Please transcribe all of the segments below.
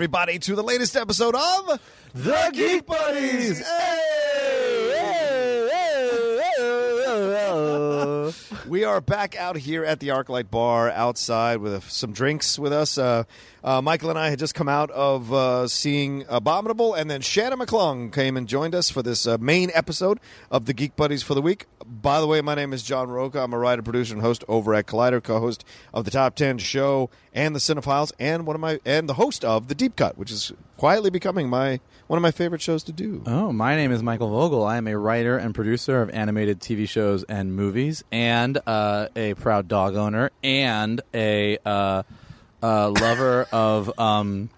Everybody, to the latest episode of The Geek Buddies. we are back out here at the Arclight Bar outside with some drinks with us. Uh, uh, Michael and I had just come out of uh, seeing Abominable, and then Shannon McClung came and joined us for this uh, main episode of the Geek Buddies for the week. By the way, my name is John Rocha. I'm a writer, producer, and host over at Collider, co-host of the Top Ten Show and the Cinephiles, and one of my and the host of the Deep Cut, which is quietly becoming my one of my favorite shows to do. Oh, my name is Michael Vogel. I am a writer and producer of animated TV shows and movies, and uh, a proud dog owner, and a uh, uh, lover of um,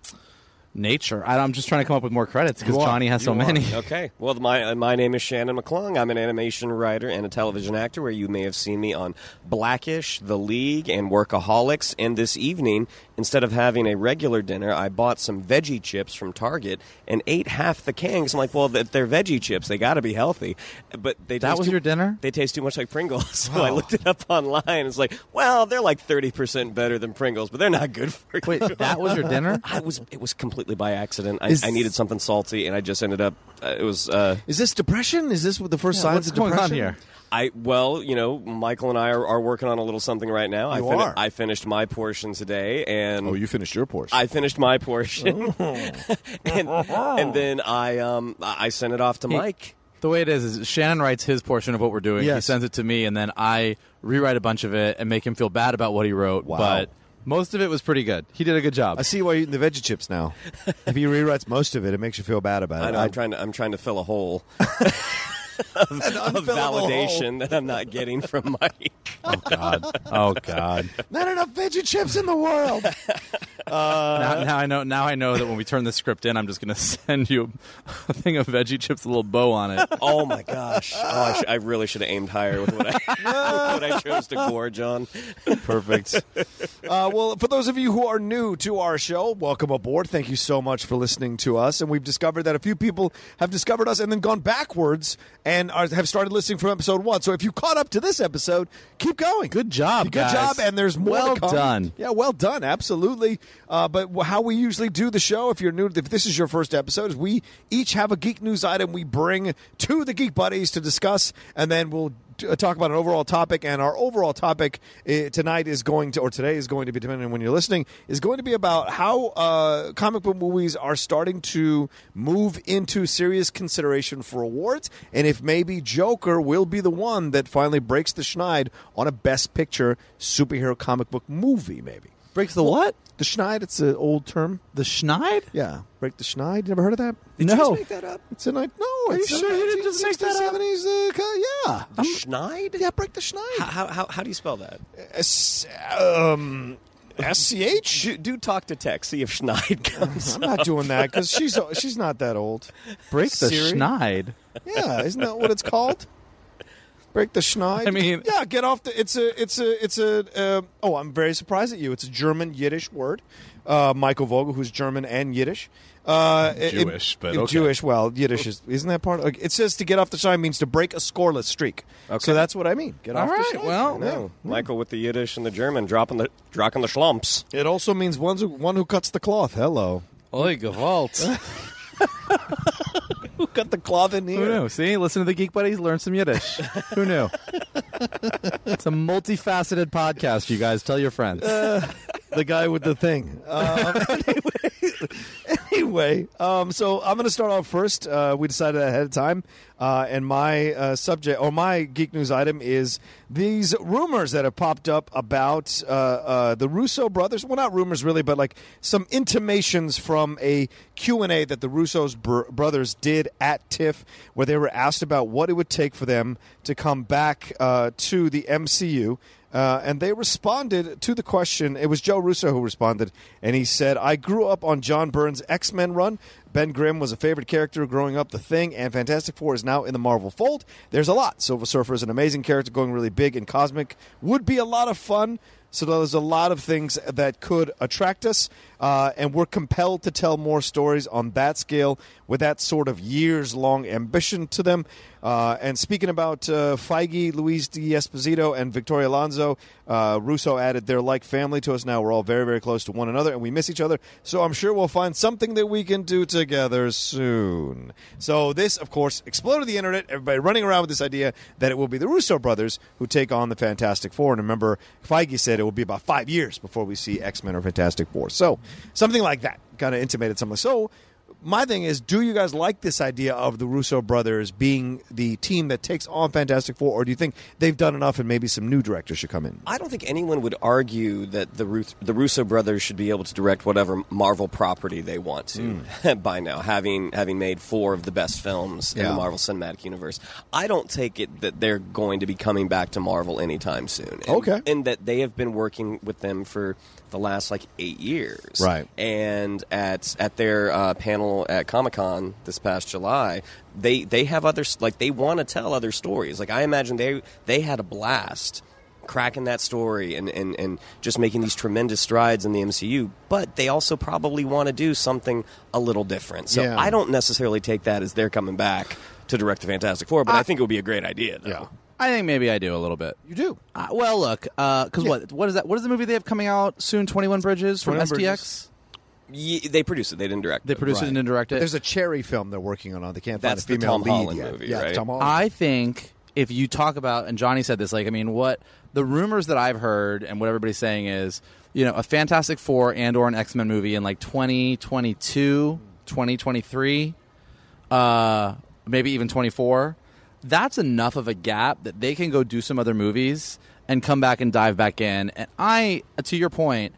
nature. I, I'm just trying to come up with more credits because Johnny has so many. Okay. Well, my uh, my name is Shannon McClung. I'm an animation writer and a television actor. Where you may have seen me on Blackish, The League, and Workaholics. And this evening, instead of having a regular dinner, I bought some veggie chips from Target and ate half the can. 'Cause I'm like, well, they're veggie chips. They got to be healthy. But they That taste was too- your dinner? They taste too much like Pringles. So I looked it up online. It's like, well, they're like 30 percent better than Pringles, but they're not good for you. Wait, that was your dinner? I was. It was completely by accident. I, I needed something salty, and I just ended up. Uh, it was. Uh, Is this depression? Is this the first Yeah, signs what's of going depression? on here? I well, you know, Michael and I are, are working on a little something right now. I You fin- are? I finished my portion today, and Oh, you finished your portion. I finished my portion, Oh. and, and then I um I sent it off to He- Mike. The way it is is Shannon writes his portion of what we're doing. He Yes. sends it to me, and then I rewrite a bunch of it and make him feel bad about what he wrote. Wow. But most of it was pretty good. He did a good job. I see why you're eating the veggie chips now. if he rewrites most of it, it makes you feel bad about it. I know, I'm trying to I'm trying to fill a hole of, of unfillable validation that I'm not getting from Mike. oh God! Oh God! Not enough veggie chips in the world. now, now I know. Now I know that when we turn the script in, I'm just going to send you a thing of veggie chips, with a little bow on it. Oh my gosh! Oh, I, sh- I really should have aimed higher with what I with what I chose to gorge on. Perfect. Uh, well, for those of you who are new to our show, welcome aboard. Thank you so much for listening to us. And we've discovered that a few people have discovered us and then gone backwards and are, have started listening from episode one. So if you caught up to this episode, keep going. Good job, Good guys. job. And there's more. Well to come. done. Yeah, well done. Absolutely. Uh, but how we usually do the show, if you're new, if this is your first episode, is we each have a geek news item we bring to the Geek Buddies to discuss, and then we'll uh, talk about an overall topic. And our overall topic uh, tonight is going to, or today is going to be, depending on when you're listening, is going to be about how uh, comic book movies are starting to move into serious consideration for awards, and if maybe Joker will be the one that finally breaks the schneid on a Best Picture superhero comic book movie, maybe. Breaks the what? The schneid, it's an old term. The schneid? Yeah, break the schneid. You never heard of that? Did you No. just make that up? It's a night. No, Are it's you sure you didn't just make that up? 1960s, 70s, uh, yeah. The Schneid? Yeah, break the schneid. How, how, how do you spell that? S- um, S-C-H? Do, do talk to Tex. See if Schneid comes. I'm not doing that because she's she's not that old. Break the Siri? schneid. Yeah, isn't that what it's called? Break the schneid. I mean- yeah, get off the. It's a. It's a. It's a. Uh, oh, I'm very surprised at you. It's a German Yiddish word. Uh, Michael Vogel, who's German and Yiddish. Uh, it- Jewish, but okay. Jewish. Well, Yiddish is isn't that part? Of, like, it says to get off the schneid means to break a scoreless streak. Okay. So that's what I mean. Get All off right, the schneid. well, Yeah. No, Michael with the Yiddish and the German dropping the dropping the schlumps. It also means one who, one who cuts the cloth. Hello. Oi, gewalt. Who cut the cloth in here? Who knew? See, listen to the Geek Buddies, learn some Yiddish. Who knew? it's a multifaceted podcast, you guys. Tell your friends. the guy with the thing. Um, anyway, anyway um, so I'm going to start off first. Uh, we decided ahead of time. Uh, and my uh, subject or my geek news item is these rumors that have popped up about uh, uh, the Russo brothers. Well, not rumors really, but like some intimations from a Q&A that the Russo's br- brothers did at TIFF where they were asked about what it would take for them to come back uh, to the MCU. Uh, and they responded to the question. It was Joe Russo who responded, and he said, I grew up on John Byrne's X Men run. Ben Grimm was a favorite character growing up. The Thing and Fantastic Four is now in the Marvel fold. There's a lot. Silver Surfer is an amazing character going really big and cosmic. Would be a lot of fun. So there's a lot of things that could attract us, uh, and we're compelled to tell more stories on that scale with that sort of years-long ambition to them. Uh, and speaking about uh, Feige, Louis D'Esposito, and Victoria Alonso, uh, Russo added they're like family to us now. We're all very, very close to one another, and we miss each other. So I'm sure we'll find something that we can do together soon. So this, of course, exploded the internet. Everybody running around with this idea that it will be the Russo brothers who take on the Fantastic Four. And remember, Feige said it will be about five years before we see X Men or Fantastic Four. So something like that kind of intimated something. So my thing is, do you guys like this idea of the Russo brothers being the team that takes on Fantastic Four, or do you think they've done enough and maybe some new directors should come in? I don't think anyone would argue that the Ruth, the Russo brothers should be able to direct whatever Marvel property they want to mm. by now, having having made four of the best films in the Marvel Cinematic Universe. I don't take it that they're going to be coming back to Marvel anytime soon. And, Okay. and that they have been working with them for the last like eight years, Right. And at at their uh, panel at Comic Con this past July, they they have other like they want to tell other stories. Like I imagine they they had a blast cracking that story and, and, and just making these tremendous strides in the MCU, but they also probably want to do something a little different. So Yeah. I don't necessarily take that as they're coming back to direct the Fantastic Four, but I, think it would be a great idea. Though. I think maybe I do a little bit. You do. Uh, well, look, because what what is that? What is the movie they have coming out soon? Twenty One Bridges from 21 STX. Bridges. Ye- they produced it; they didn't direct it. They it. produced it and didn't direct it. There's a cherry film they're working on. They can't find That's a the Tom lead Holland yet. movie, yeah, right? Tom Holland. I think if you talk about and Johnny said this, like I mean, what the rumors that I've heard and what everybody's saying is, you know, a Fantastic Four and or an X Men movie in like 2022, 2023, uh, maybe even 24. That's enough of a gap that they can go do some other movies and come back and dive back in. And I, to your point,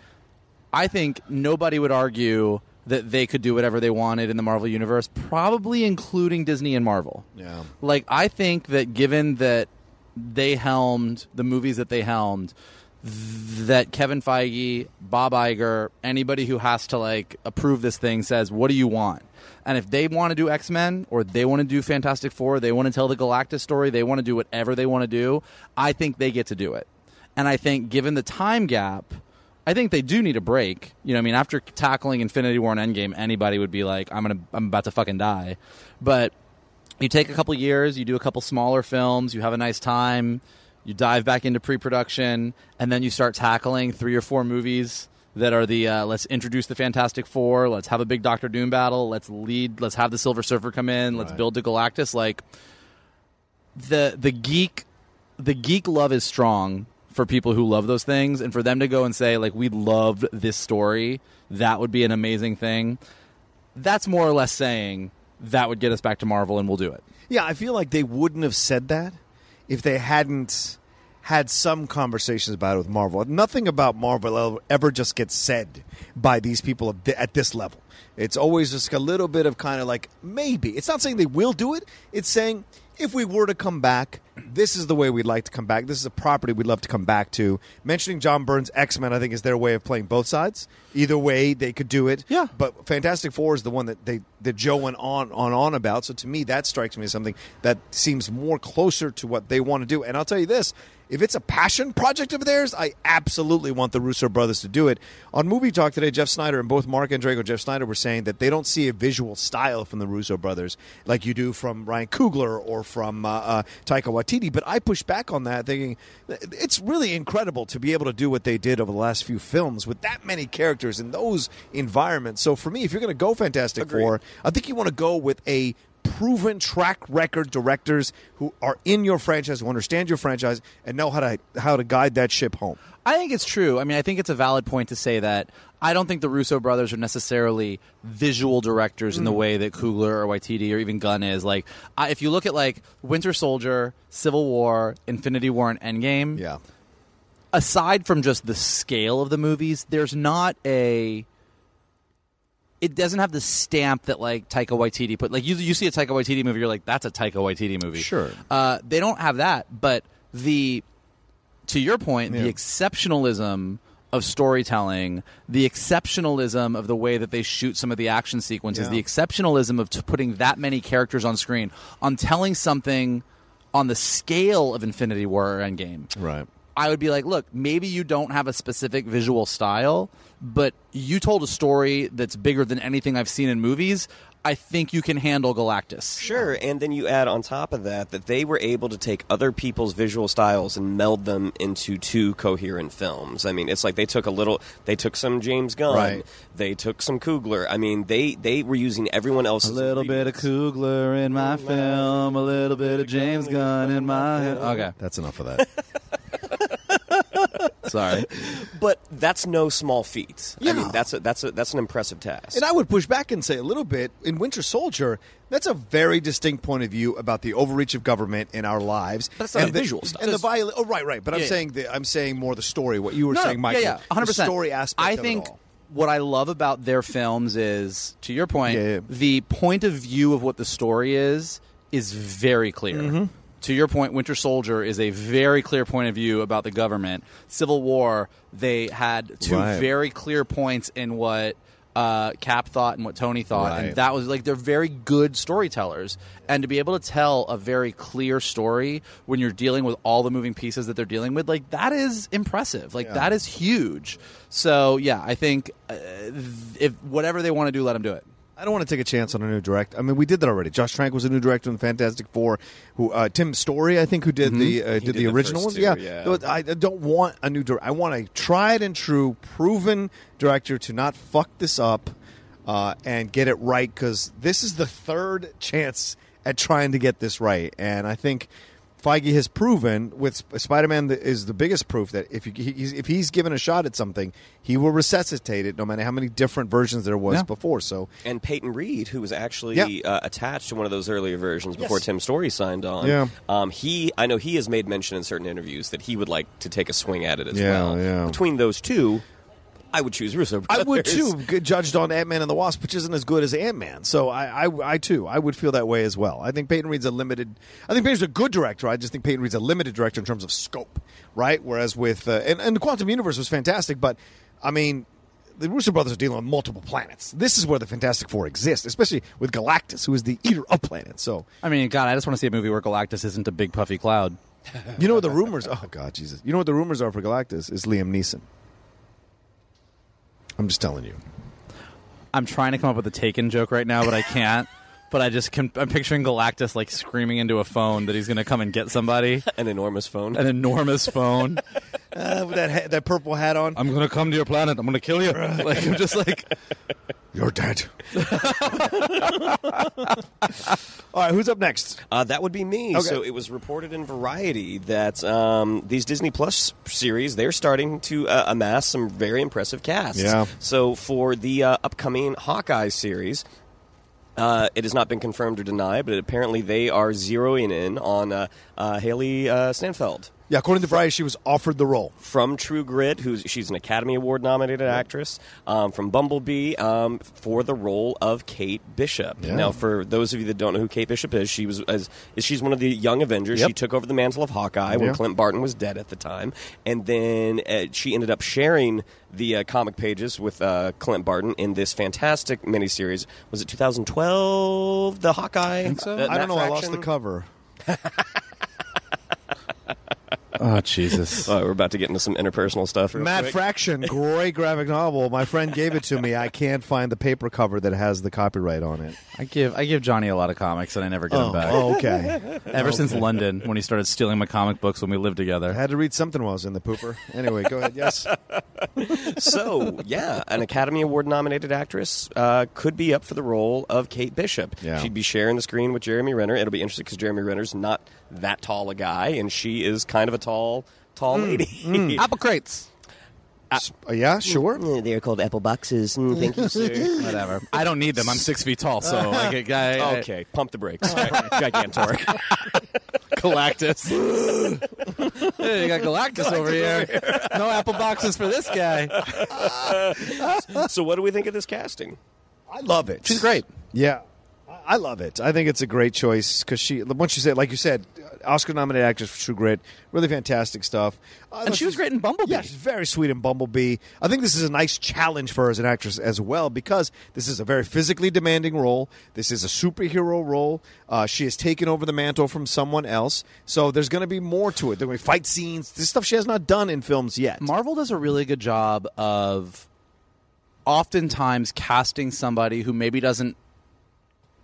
I think nobody would argue that they could do whatever they wanted in the Marvel universe, probably including Disney and Marvel. Yeah. Like I think that given that they helmed the movies that they helmed, that Kevin Feige, Bob Iger, anybody who has to like approve this thing says, "What do you want?" And if they want to do X Men or they want to do Fantastic Four, they want to tell the Galactus story, they want to do whatever they want to do. I think they get to do it. And I think given the time gap, I think they do need a break. You know, I mean, after tackling Infinity War and Endgame, anybody would be like, "I'm gonna, I'm about to fucking die." But you take a couple years, you do a couple smaller films, you have a nice time, you dive back into pre-production, and then you start tackling three or four movies that are the uh, let's introduce the Fantastic Four, let's have a big Doctor Doom battle, let's lead, let's have the Silver Surfer come in, let's build the Galactus. Like the the geek, the geek love is strong for people who love those things, and for them to go and say like we loved this story, that would be an amazing thing. That's more or less saying that would get us back to Marvel, and we'll do it. Yeah, I feel like they wouldn't have said that if they hadn't had some conversations about it with Marvel. Nothing about Marvel ever just gets said by these people at this level. It's always just a little bit of kind of like maybe. It's not saying they will do it. It's saying if we were to come back, this is the way we'd like to come back. This is a property we'd love to come back to. Mentioning John Byrne's X Men, I think, is their way of playing both sides. Either way, they could do it. Yeah. But Fantastic Four is the one that they that Joe went on on on about. So to me, that strikes me as something that seems more closer to what they want to do. And I'll tell you this: if it's a passion project of theirs, I absolutely want the Russo brothers to do it. On Movie Talk today, Jeff Sneider and both Mark and Drago, Jeff Sneider were saying that they don't see a visual style from the Russo brothers like you do from Ryan Coogler or from uh, uh, Taika Waititi. But I push back on that, thinking it's really incredible to be able to do what they did over the last few films with that many characters in those environments. So for me, if you're going to go Fantastic Agreed. Four, I think you want to go with a proven track record directors who are in your franchise, who understand your franchise, and know how to how to guide that ship home. I think it's true. I mean, I think it's a valid point to say that I don't think the Russo brothers are necessarily visual directors Mm. in the way that Coogler or Waititi or even Gunn is. Like, I, if you look at like Winter Soldier, Civil War, Infinity War, and Endgame, Yeah. aside from just the scale of the movies, there's not a. It doesn't have the stamp that like Taika Waititi put. Like you, you see a Taika Waititi movie, you're like, that's a Taika Waititi movie. Sure. Uh, they don't have that, but the to your point, Yeah. the exceptionalism of storytelling, the exceptionalism of the way that they shoot some of the action sequences, Yeah. the exceptionalism of t- putting that many characters on screen, on telling something on the scale of Infinity War or Endgame. Right. I would be like, look, maybe you don't have a specific visual style, but you told a story that's bigger than anything I've seen in movies. I think you can handle Galactus. Sure, and then you add on top of that that they were able to take other people's visual styles and meld them into two coherent films. I mean, it's like they took a little, they took some James Gunn, Right. they took some Coogler. I mean, they they were using everyone else's. A little bit of Coogler in mm, my film, a little bit of James Gunn in my. Okay, That's enough of that. sorry. but that's no small feat. I Yeah. mean, that's a, that's a, that's an impressive task. And I would push back and say a little bit in Winter Soldier. That's a very distinct point of view about the overreach of government in our lives. That's not and the, visual stuff. And the viol- Oh, right, right. But I'm Yeah, yeah. saying the, I'm saying more the story. What you were No, saying, Michael. Yeah, yeah, hundred the percent. Story aspect. I of it think all. what I love about their films is, to your point, Yeah, yeah. the point of view of what the story is is very clear. Mm-hmm. To your point, Winter Soldier is a very clear point of view about the government. Civil War, they had two Right. very clear points in what uh, Cap thought and what Tony thought, Right. and that was like they're very good storytellers. And to be able to tell a very clear story when you're dealing with all the moving pieces that they're dealing with, like that is impressive. Like Yeah. that is huge. So yeah, I think uh, if whatever they want to do, let them do it. I don't want to take a chance on a new director. I mean, we did that already. Josh Trank was a new director in Fantastic Four. Who uh, Tim Story, I think, who did the uh, did, did the original ones. two, yeah, yeah. I, I don't want a new director. I want a tried and true, proven director to not fuck this up uh, and get it right because this is the third chance at trying to get this right, and I think. Feige has proven with Sp- Spider-Man is the biggest proof that if you, he's, if he's given a shot at something, he will resuscitate it, no matter how many different versions there was Yeah. before. So and Peyton Reed, who was actually Yeah. uh, attached to one of those earlier versions before Yes. Tim Story signed on. Yeah. Um, he, I know he has made mention in certain interviews that he would like to take a swing at it as Yeah, well. yeah. Between those two, I would choose Russo. I would too, g- judged on Ant Man and the Wasp, which isn't as good as Ant Man. So I, I, I too, I would feel that way as well. I think Peyton Reed's a limited. I think Peyton's a good director. I just think Peyton Reed's a limited director in terms of scope, right? Whereas with uh, and, and the Quantum Universe was fantastic, but I mean. The Russo brothers are dealing with multiple planets. This is where the Fantastic Four exist, especially with Galactus, who is the eater of planets. So, I mean, God, I just want to see a movie where Galactus isn't a big puffy cloud. you know what the rumors? Oh God, Jesus! You know what the rumors are for Galactus is Liam Neeson. I'm just telling you. I'm trying to come up with a Taken joke right now, but I can't. but I just can, I'm picturing Galactus like screaming into a phone that he's going to come and get somebody, An enormous phone. an enormous phone. Uh, with that ha- that purple hat on. I'm going to come to your planet. I'm going to kill you. Like I'm just like You're dead. All right, who's up next? Uh, that would be me. Okay. So it was reported in Variety that um, these Disney Plus series they're starting to uh, amass some very impressive casts. Yeah. So for the uh, upcoming Hawkeye series. Uh, it has not been confirmed or denied, but apparently they are zeroing in on uh, uh, Hailee uh, Steinfeld Yeah, according to Variety, she was offered the role. from True Grit, who's she's an Academy Award nominated actress um, from Bumblebee um, for the role of Kate Bishop. Yeah. Now, for those of you that don't know who Kate Bishop is, she was as, she's one of the young Avengers. Yep. She took over the mantle of Hawkeye when Clint Barton was dead at the time, and then uh, she ended up sharing the uh, comic pages with uh, Clint Barton in this fantastic miniseries. Was it 2012? The Hawkeye. so. uh, I don't know. I lost the cover. Oh Jesus. Oh, we're about to get into some interpersonal stuff. real Matt quick. Fraction, great graphic novel. My friend gave it to me. I can't find the paper cover that has the copyright on it. I give I give Johnny a lot of comics and I never get them back. oh, okay. Ever since London when he started stealing my comic books when we lived together, I had to read something while I was in the pooper. Anyway, go ahead. Yes. so yeah, an Academy Award nominated actress uh, could be up for the role of Kate Bishop. Yeah. She'd be sharing the screen with Jeremy Renner. It'll be interesting because Jeremy Renner's not that tall a guy, and she is kind of a tall, tall lady. Apple crates. Uh, yeah, sure. They're called apple boxes. Mm, thank you, sir. Whatever. I don't need them. I'm six feet tall, so like, I, I, okay, pump the brakes. Gigantor. Galactus. hey, you got Galactus, over here. No apple boxes for this guy. so, what do we think of this casting? I love it. She's great. Yeah, I- love it. I think it's a great choice because she, once you said, like you said, Oscar-nominated actress for True Grit, really fantastic stuff. I And she was great in Bumblebee. Yeah, she's very sweet in Bumblebee. I think this is a nice challenge for her as an actress as well because this is a very physically demanding role. This is a superhero role. Uh, she has taken over the mantle from someone else, so there's going to be more to it. There will be fight scenes, this stuff she has not done in films yet. Marvel does a really good job of oftentimes casting somebody who maybe doesn't,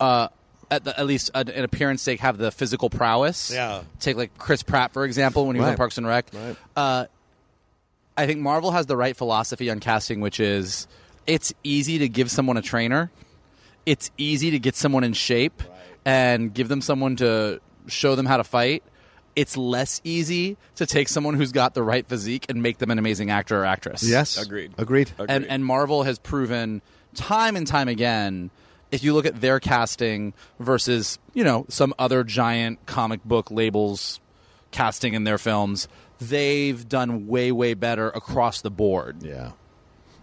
uh, at, the, at least an an appearance sake, have the physical prowess. Yeah. Take like Chris Pratt for example when he was on Parks and Rec. Right. Uh, I think Marvel has the right philosophy on casting, which is it's easy to give someone a trainer. It's easy to get someone in shape and give them someone to show them how to fight. It's less easy to take someone who's got the right physique and make them an amazing actor or actress. yes, Agreed. Agreed. And and Marvel has proven time and time again if you look at their casting versus, you know, some other giant comic book labels casting in their films, they've done way way better across the board. yeah.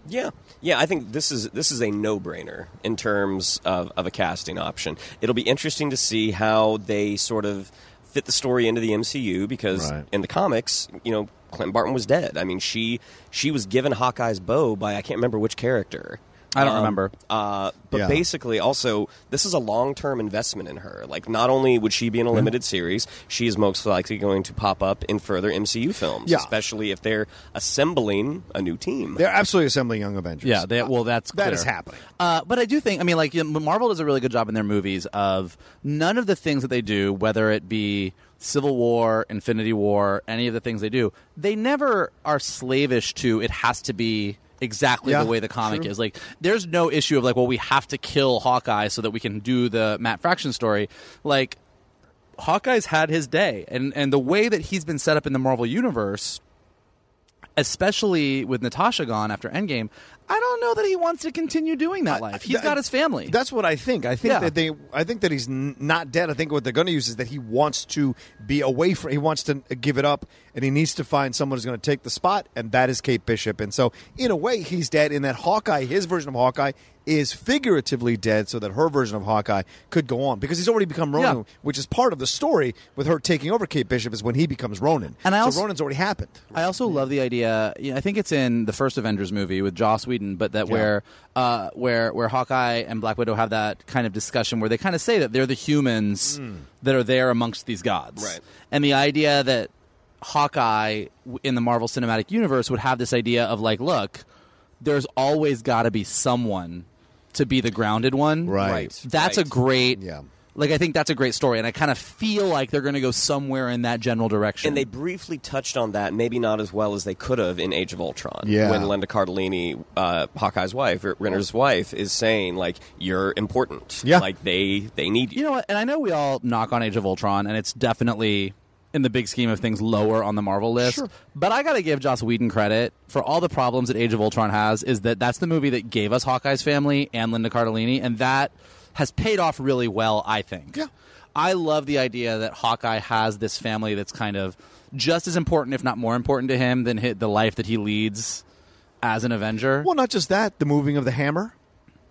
Yeah, yeah. I think this is this is a no brainer in terms of, of a casting option. It'll be interesting to see how they sort of fit the story into the MCU because Right. in the comics, you know, Clinton Barton was dead. I mean, she she was given Hawkeye's bow by I can't remember which character. I don't Um, remember. Uh, but Yeah. basically, also, this is a long term investment in her. Like, not only would she be in a limited series, she is most likely going to pop up in further MCU films, Yeah. especially if they're assembling a new team. They're absolutely assembling Young Avengers. Yeah, they, well, that's That clear. is happening. Uh, but I do think, I mean, like you know, Marvel does a really good job in their movies of none of the things that they do, whether it be Civil War, Infinity War, any of the things they do, they never are slavish to it has to be exactly Yeah, the way the comic true. is. Like, there's no issue of like, well, we have to kill Hawkeye so that we can do the Matt Fraction story. Like, Hawkeye's had his day, and and the way that he's been set up in the Marvel universe especially with Natasha gone after Endgame, I don't know that he wants to continue doing that life. He's got his family. That's what I think. I think Yeah. that they. I think that he's n- not dead. I think what they're going to use is that he wants to be away from. He wants to give it up, and he needs to find someone who's going to take the spot, and that is Kate Bishop. And so, in a way, he's dead. In that Hawkeye, his version of Hawkeye is figuratively dead, so that her version of Hawkeye could go on because he's already become Ronin, Yeah. which is part of the story with her taking over Kate Bishop is when he becomes Ronin. And I so also- Ronin's already happened. I also love the idea. You know, I think it's in the first Avengers movie with Joss Whedon, but that Yeah. where uh, where where Hawkeye and Black Widow have that kind of discussion where they kind of say that they're the humans that are there amongst these gods, Right. And the idea that Hawkeye in the Marvel Cinematic Universe would have this idea of like, look, there's always got to be someone to be the grounded one, Right. Right. That's Right. a great, Yeah. Like I think that's a great story, and I kind of feel like they're going to go somewhere in that general direction. And they briefly touched on that, maybe not as well as they could have in Age of Ultron. Yeah. When Linda Cardellini, uh, Hawkeye's wife, Renner's wife, is saying like, "You're important. Yeah. Like they they need you." You know what? And I know we all knock on Age of Ultron, and it's definitely in the big scheme of things lower on the Marvel list. Sure. But I got to give Joss Whedon credit for all the problems that Age of Ultron has. Is that that's the movie that gave us Hawkeye's family and Linda Cardellini, and that has paid off really well. I think. Yeah. I love the idea that Hawkeye has this family that's kind of just as important, if not more important, to him than the life that he leads as an Avenger. Well, not just that, the moving of the hammer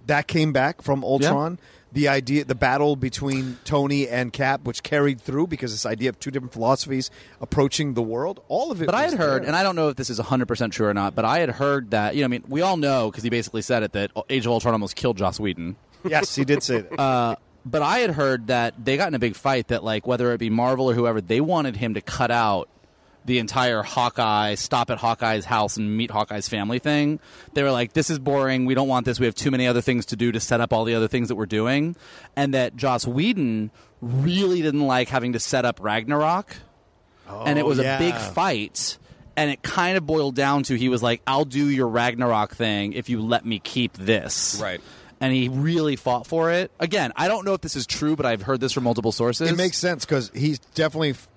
that came back from Ultron. The idea, the battle between Tony and Cap, which carried through because this idea of two different philosophies approaching the world, all of it. But I had heard, there. and I don't know if this is 100% true or not, but I had heard that, you know, I mean, we all know, because he basically said it, that Age of Ultron almost killed Joss Whedon. Yes, he did say that. Uh, but I had heard that they got in a big fight that, like, whether it be Marvel or whoever, they wanted him to cut out the entire Hawkeye, stop at Hawkeye's house and meet Hawkeye's family thing. They were like, this is boring. We don't want this. We have too many other things to do to set up all the other things that we're doing. And that Joss Whedon really didn't like having to set up Ragnarok. and it was Oh, yeah. a big fight. And it kind of boiled down to he was like, I'll do your Ragnarok thing if you let me keep this. Right. And he really fought for it. Again, I don't know if this is true, but I've heard this from multiple sources. it makes sense because he definitely f-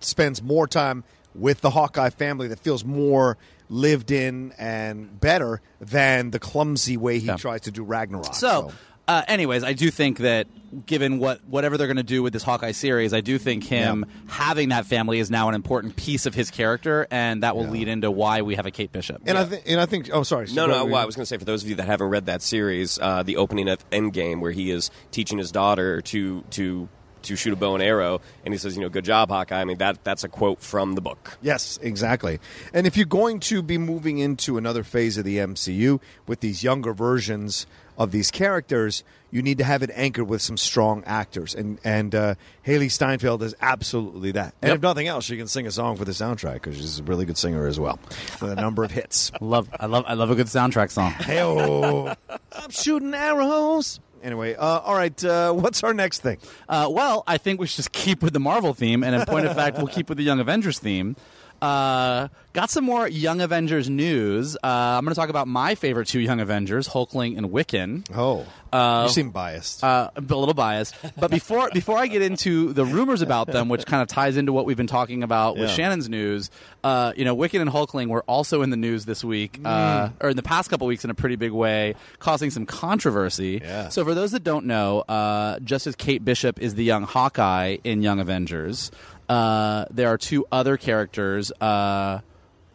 spends more time with the Hawkeye family that feels more lived in and better than the clumsy way he Yeah. tries to do Ragnarok. So, uh, anyways, I do think that given what whatever they're going to do with this Hawkeye series, I do think him having that family is now an important piece of his character, and that will lead into why we have a Kate Bishop. and I think and I think oh sorry No, no. ahead. Well, I was going to say for those of you that haven't read that series, uh, the opening of Endgame, where he is teaching his daughter to to to shoot a bow and arrow, and he says, "You know, good job, Hawkeye." I mean, that that's a quote from the book. Yes, exactly. And if you're going to be moving into another phase of the MCU with these younger versions of these characters, you need to have it anchored with some strong actors. And and uh, Hailee Steinfeld is absolutely that. And Yep. if nothing else, she can sing a song for the soundtrack because she's a really good singer as well, with a number of hits. love, I love, I love a good soundtrack song. Hey-oh. I'm shooting arrows. Anyway, uh, all right. Uh, what's our next thing? Uh, well, I think we should just keep with the Marvel theme, and in point of fact, we'll keep with the Young Avengers theme. Uh, got some more Young Avengers news. Uh, I'm going to talk about my favorite two Young Avengers, Hulkling and Wiccan. Oh, Uh, you seem biased. Uh, a little biased, but before before I get into the rumors about them, which kind of ties into what we've been talking about with Yeah. Shannon's news, uh, you know, Wiccan and Hulkling were also in the news this week, uh, Mm. or in the past couple weeks, in a pretty big way, causing some controversy. Yeah. So, for those that don't know, uh, just as Kate Bishop is the young Hawkeye in Young Avengers, uh, there are two other characters, uh,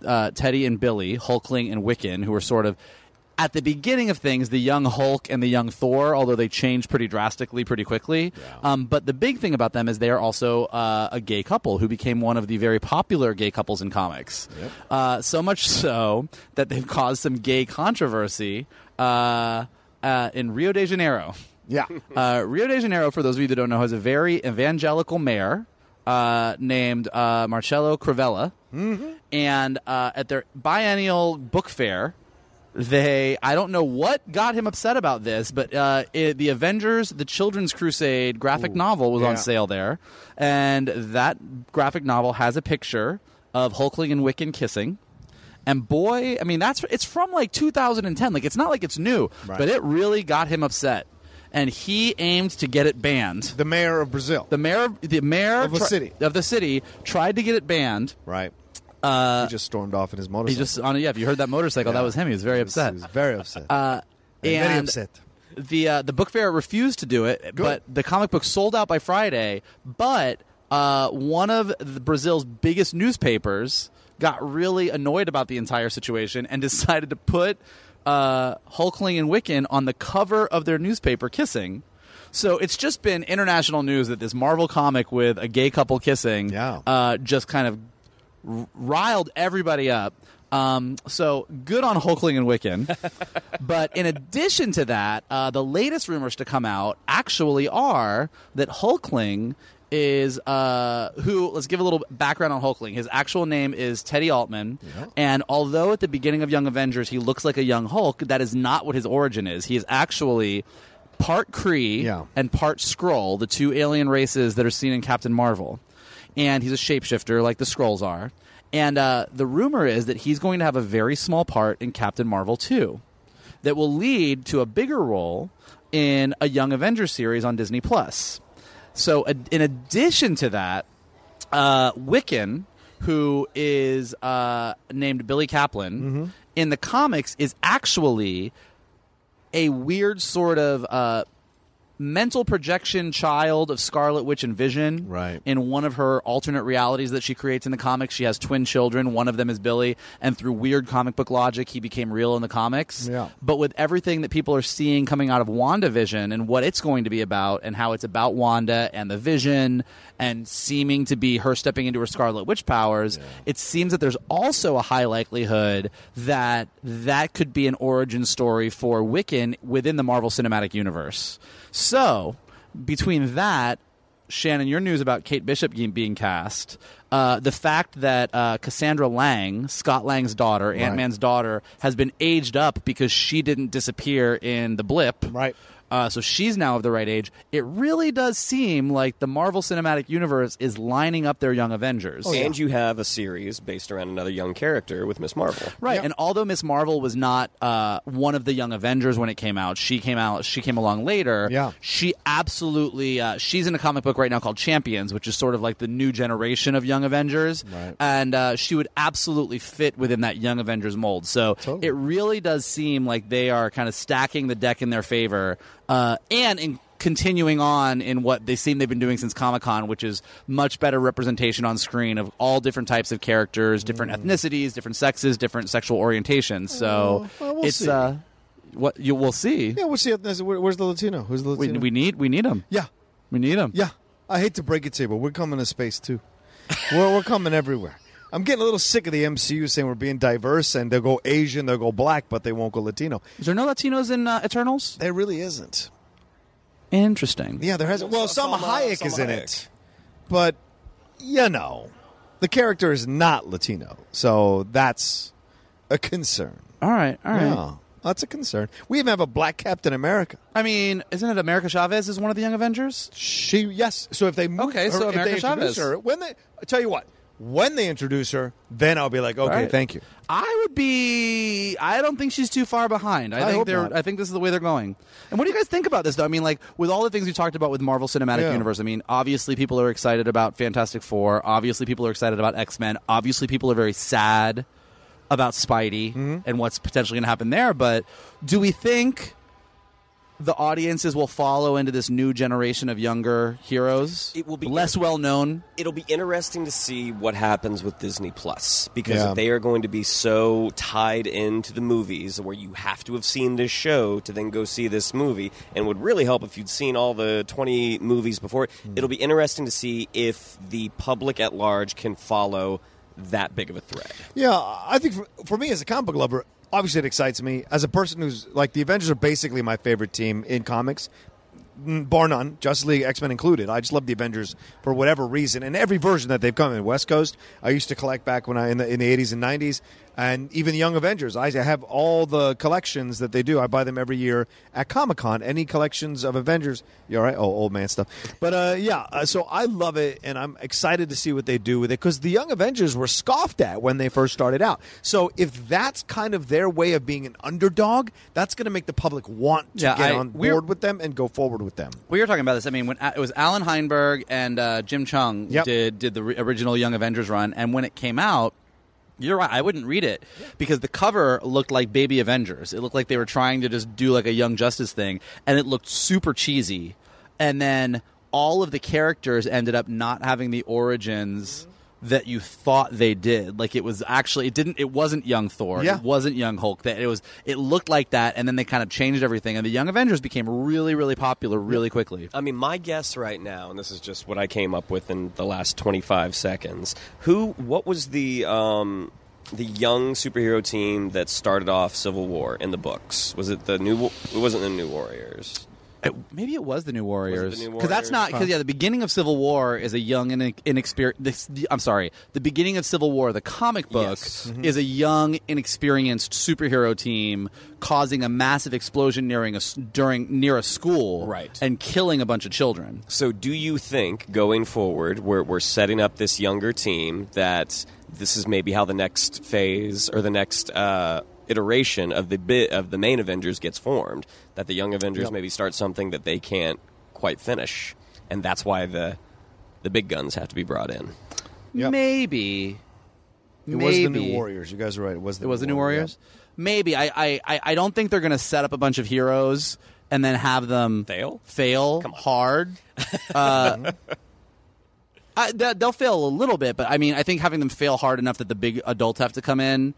uh, Teddy and Billy, Hulkling and Wiccan, who are sort of at the beginning of things, the young Hulk and the young Thor, although they change pretty drastically pretty quickly. Um, but the big thing about them is they are also uh, a gay couple who became one of the very popular gay couples in comics. Uh, so much so that they've caused some gay controversy uh, uh, in Rio de Janeiro. yeah. Uh, Rio de Janeiro, for those of you that don't know, has a very evangelical mayor uh, named uh, Marcelo Crivella. Mm-hmm. And uh, at their biennial book fair, they I don't know what got him upset about this, but uh, it, the Avengers: The Children's Crusade graphic novel was yeah. on sale there, and that graphic novel has a picture of Hulkling and Wiccan kissing. And boy, I mean that's it's from like 2010. Like it's not like it's new, Right. but it really got him upset, and he aimed to get it banned. The mayor of Brazil. The mayor, the mayor Of a city. of the city, tried to get it banned. right. Uh, he just stormed off in his motorcycle. he just on yeah. If you heard that motorcycle, that was him. He was very He was- upset. He was very upset. Uh, very and upset. the uh, the book fair refused to do it, but the comic book sold out by Friday. But uh, one of the Brazil's biggest newspapers got really annoyed about the entire situation and decided to put uh, Hulkling and Wiccan on the cover of their newspaper kissing. So it's just been international news that this Marvel comic with a gay couple kissing Yeah. uh, just kind of r- riled everybody up. Um, so good on Hulkling and Wiccan. but in addition to that, uh, the latest rumors to come out actually are that Hulkling is uh, who. Let's give a little background on Hulkling. His actual name is Teddy Altman, and although at the beginning of Young Avengers he looks like a young Hulk, that is not what his origin is. He is actually part Kree Yeah. and part Skrull, the two alien races that are seen in Captain Marvel and he's a shapeshifter like the Skrulls are. And uh, the rumor is that he's going to have a very small part in Captain Marvel 2 that will lead to a bigger role in a Young Avengers series on Disney Plus. So, in addition to that, uh, Wiccan, who is uh, named Billy Kaplan in the comics, is actually a weird sort of uh, mental projection child of Scarlet Witch and Vision. Right. In one of her alternate realities that she creates in the comics, she has twin children. One of them is Billy, and through weird comic book logic, he became real in the comics. Yeah. But with everything that people are seeing coming out of WandaVision and what it's going to be about, and how it's about Wanda and the Vision, and seeming to be her stepping into her Scarlet Witch powers, it seems that there's also a high likelihood that that could be an origin story for Wiccan within the Marvel Cinematic Universe. So, between that, Shannon, your news about Kate Bishop being- cast, uh, the fact that uh, Cassandra Lang, Scott Lang's daughter, Ant Man's daughter, has been aged up because she didn't disappear in the blip. Right. Uh, so she's now of the right age. It really does seem like the Marvel Cinematic Universe is lining up their young Avengers. and you have a series based around another young character with Miss Marvel. Right, and although Miss Marvel was not uh, one of the Young Avengers when it came out, she came out. She came along later. Yeah. she absolutely. Uh, she's in a comic book right now called Champions, which is sort of like the new generation of Young Avengers, Right. and uh, she would absolutely fit within that Young Avengers mold. So Totally. it really does seem like they are kind of stacking the deck in their favor, uh, and in continuing on in what they seem they've been doing since Comic Con, which is much better representation on screen of all different types of characters, different Mm. ethnicities, different sexes, different sexual orientations. So well, we'll it's see. uh, what you will see. Yeah, we'll see. Where- Where's the Latino? Who's the We, Latino? we need we need them. yeah, We need them. yeah. I hate to break it to you, but we're coming to space too. we're, we're coming everywhere. I'm getting a little sick of the MCU saying we're being diverse and they'll go Asian, they'll go black, but they won't go Latino. Is there no Latinos in uh, Eternals? There really isn't. Interesting. Yeah, there hasn't. Well, Salma Salma- Hayek Salma is in Hayek. it, but you know, the character is not Latino, so that's a concern. All right. All right. Yeah, that's a concern. We even have a black Captain America. I mean, isn't it America Chavez is one of the Young Avengers? She yes. So if they move Okay, her- so if they America introduce Chavez. her, when they I tell you what, when they introduce her, then I'll be like, okay, Right. thank you. I would be. I don't think she's too far behind. I, I think they're. not. I think this is the way they're going. And what do you guys think about this, though? I mean, like with all the things we talked about with Marvel Cinematic Yeah. Universe. I mean, obviously people are excited about Fantastic Four. Obviously people are excited about X Men. Obviously people are very sad about Spidey Mm-hmm. and what's potentially going to happen there. But do we think? The audiences will follow into this new generation of younger heroes. It will be- less well known. It'll be interesting to see what happens with Disney Plus because Yeah. they are going to be so tied into the movies where you have to have seen this show to then go see this movie and would really help if you'd seen all the 20 movies before. Hmm. It'll be interesting to see if the public at large can follow that big of a threat. Yeah, I think for, for me as a comic book lover, obviously it excites me. As a person who's like the Avengers are basically my favorite team in comics, bar none, Justice League, X Men included. I just love the Avengers for whatever reason, and every version that they've come in. West Coast, I used to collect back when I in the in the eighties and nineties, and even the Young Avengers. I have all the collections that they do. I buy them every year at Comic Con. Any collections of Avengers? You all right? Oh, old man stuff. But uh, yeah, uh, so I love it, and I'm excited to see what they do with it because the Young Avengers were scoffed at when they first started out. So if that's kind of their way of being an underdog, that's going to make the public want to Yeah, get I- on board with them and go forward with them. We were talking about this. I mean, when it was Allan Heinberg and uh, Jim Cheung Yep. did did the re- original Young Avengers run, and when it came out, you're right. I wouldn't read it because the cover looked like Baby Avengers. It looked like they were trying to just do like a Young Justice thing, and it looked super cheesy. And then all of the characters ended up not having the origins that you thought they did. Like it was actually it didn't it wasn't young Thor. Yeah. It wasn't young Hulk. That it was it looked like that and then they kind of changed everything and the Young Avengers became really really popular really quickly. I mean, my guess right now, and this is just what I came up with in the last 25 seconds. Who? What was the um, the young superhero team that started off Civil War in the books? Was it the new? It wasn't the New Warriors. It- maybe it was the New Warriors because that's not because yeah the beginning of Civil War is a young and inexperienced. I'm sorry, the beginning of Civil War, the comic book, Yes. is a young, inexperienced superhero team causing a massive explosion nearing a during near a school, Right. and killing a bunch of children. So, do you think going forward, we're, we're setting up this younger team that this is maybe how the next phase or the next uh, iteration of the bit of the main Avengers gets formed? That the young Avengers Yep. maybe start something that they can't quite finish, and that's why the the big guns have to be brought in. Yep. Maybe. It Maybe. was the New Warriors. You guys are right. It was the It was the New Warriors. Maybe I, I, I, I don't think they're going to set up a bunch of heroes and then have them Fail? fail hard. Uh, I, they'll fail a little bit, but I mean, I think having them fail hard enough that the big adults have to come in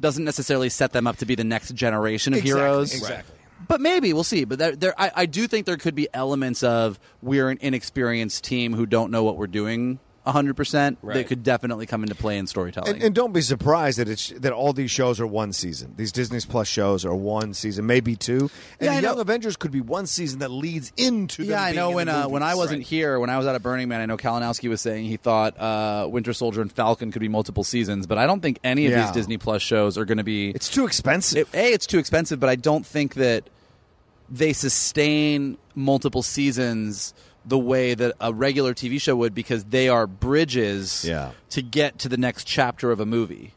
doesn't necessarily set them up to be the next generation of Exactly, heroes. exactly. But maybe we'll see. But there, there I, I do think there could be elements of we're an inexperienced team who don't know what we're doing. 100% that Right. could definitely come into play in storytelling. And, and don't be surprised that it's that all these shows are one season. These Disney Plus shows are one season, maybe two. And Yeah, the. Young Avengers could be one season that leads into. them Yeah, I know in when uh, when I wasn't Right. here, when I was out at Burning Man, I know Kalinowski was saying he thought uh, Winter Soldier and Falcon could be multiple seasons, but I don't think any of Yeah. these Disney Plus shows are going to be. It's too expensive. It- a, it's too expensive, but I don't think that they sustain multiple seasons the way that a regular TV show would because they are bridges Yeah. to get to the next chapter of a movie.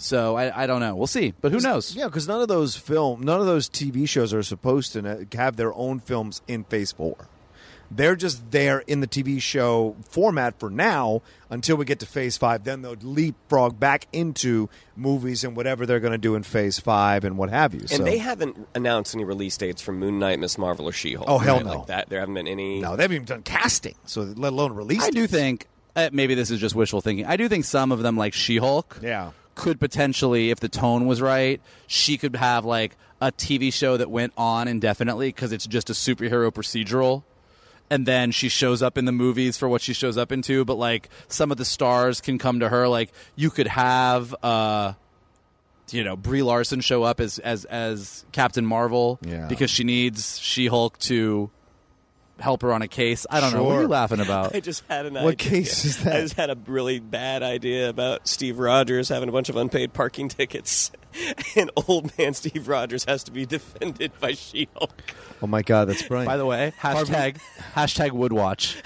So I, I don't know. We'll see, but who knows? Yeah, because none of those film, none of those TV shows are supposed to have their own films in Phase Four. They're just there in the TV show format for now until we get to Phase Five. Then they'll leapfrog back into movies and whatever they're going to do in Phase Five and what have you. And so. they haven't announced any release dates for Moon Knight, Miss Marvel, or She-Hulk. Oh, hell right? no. Like that, there haven't been any. no, they haven't even done casting, so let alone release. I do think uh, maybe this is just wishful thinking. I do think some of them, like She-Hulk, Yeah. could potentially, if the tone was right, she could have like a TV show that went on indefinitely because it's just a superhero procedural. And then she shows up in the movies for what she shows up into, but like some of the stars can come to her. Like you could have, uh, you know, Brie Larson show up as as as Captain Marvel Yeah. because she needs She Hulk to help her on a case. I don't know. What are you laughing about? I just had an idea What idea. case is that? I just had a really bad idea about Steve Rogers having a bunch of unpaid parking tickets, and old man Steve Rogers has to be defended by She-Hulk. Oh my God, that's brilliant. By the way, hashtag hashtag Woodwatch.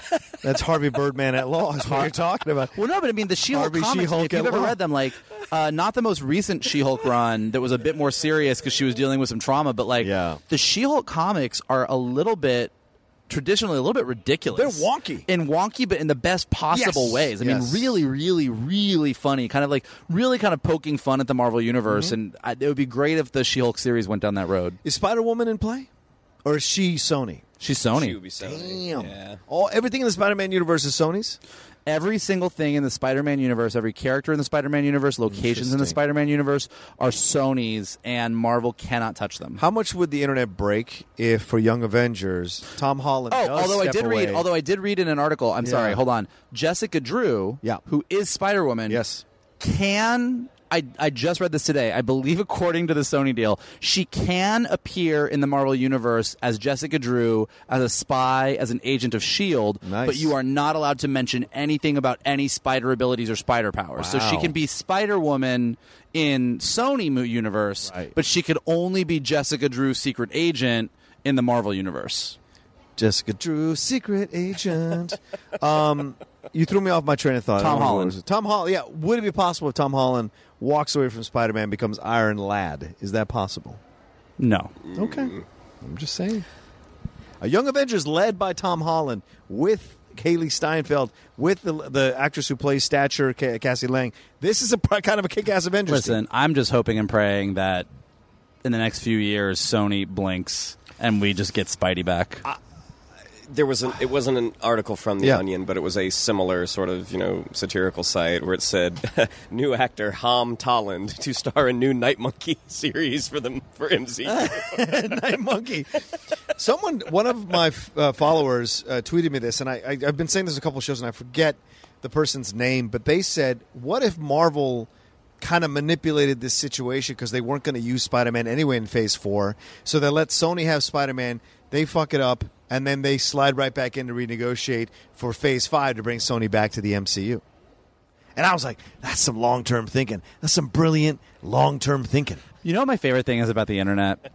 that's Harvey Birdman at law. Is what you're talking about. Well, no, but I mean the She-Hulk Harvey comics. She-Hulk if you've at ever law. read them, like uh, not the most recent She-Hulk run that was a bit more serious because she was dealing with some trauma, but like Yeah. the She-Hulk comics are a little bit traditionally a little bit ridiculous. They're wonky. and wonky, but in the best possible Yes. ways. I Yes. mean, really, really, really funny. Kind of like really kind of poking fun at the Marvel universe, Mm-hmm. and I, it would be great if the She-Hulk series went down that road. Is Spider Woman in play, or is she Sony? She's Sony. She would be Sony. Damn. Yeah. All everything in the Spider-Man universe is Sony's. Every single thing in the Spider-Man universe, every character in the Spider-Man universe, locations in the Spider-Man universe are Sony's, and Marvel cannot touch them. How much would the internet break if, for Young Avengers, Tom Holland? Oh, does although I step did read, away? although I did read in an article. I'm Yeah. sorry, hold on. Jessica Drew, Yeah. who is Spider Woman, yes, can I, I just read this today. I believe, according to the Sony deal, she can appear in the Marvel universe as Jessica Drew, as a spy, as an agent of Shield. Nice. But you are not allowed to mention anything about any spider abilities or spider powers. So she can be Spider Woman in Sony universe, Right. but she could only be Jessica Drew, secret agent in the Marvel universe. Jessica Drew, secret agent. um, you threw me off my train of thought. Tom don't know what Holland. Tom Holland. Yeah, would it be possible if Tom Holland walks away from Spider-Man, becomes Iron Lad? Is that possible? No. Okay, mm. I'm just saying. A Young Avengers led by Tom Holland with Hailee Steinfeld, with the the actress who plays Stature, Ca- Cassie Lang. This is a pr- kind of a kick-ass Avengers. team. Listen, I'm just hoping and praying that in the next few years, Sony blinks and we just get Spidey back. There was an. It wasn't an article from the Yeah. Onion, but it was a similar sort of you know satirical site where it said new actor Ham Tolland to star in new Night Monkey series for the for MCU. Night Monkey. Someone, one of my uh, followers, uh, tweeted me this, and I, I, I've been saying this a couple of shows, and I forget the person's name, but they said, "What if Marvel kind of manipulated this situation because they weren't going to use Spider-Man anyway in Phase Four, so they let Sony have Spider-Man, they fuck it up, and then they slide right back in to renegotiate for Phase Five to bring Sony back to the MCU." And I was like, "That's some long-term thinking. That's some brilliant long-term thinking." You know my favorite thing is about the internet?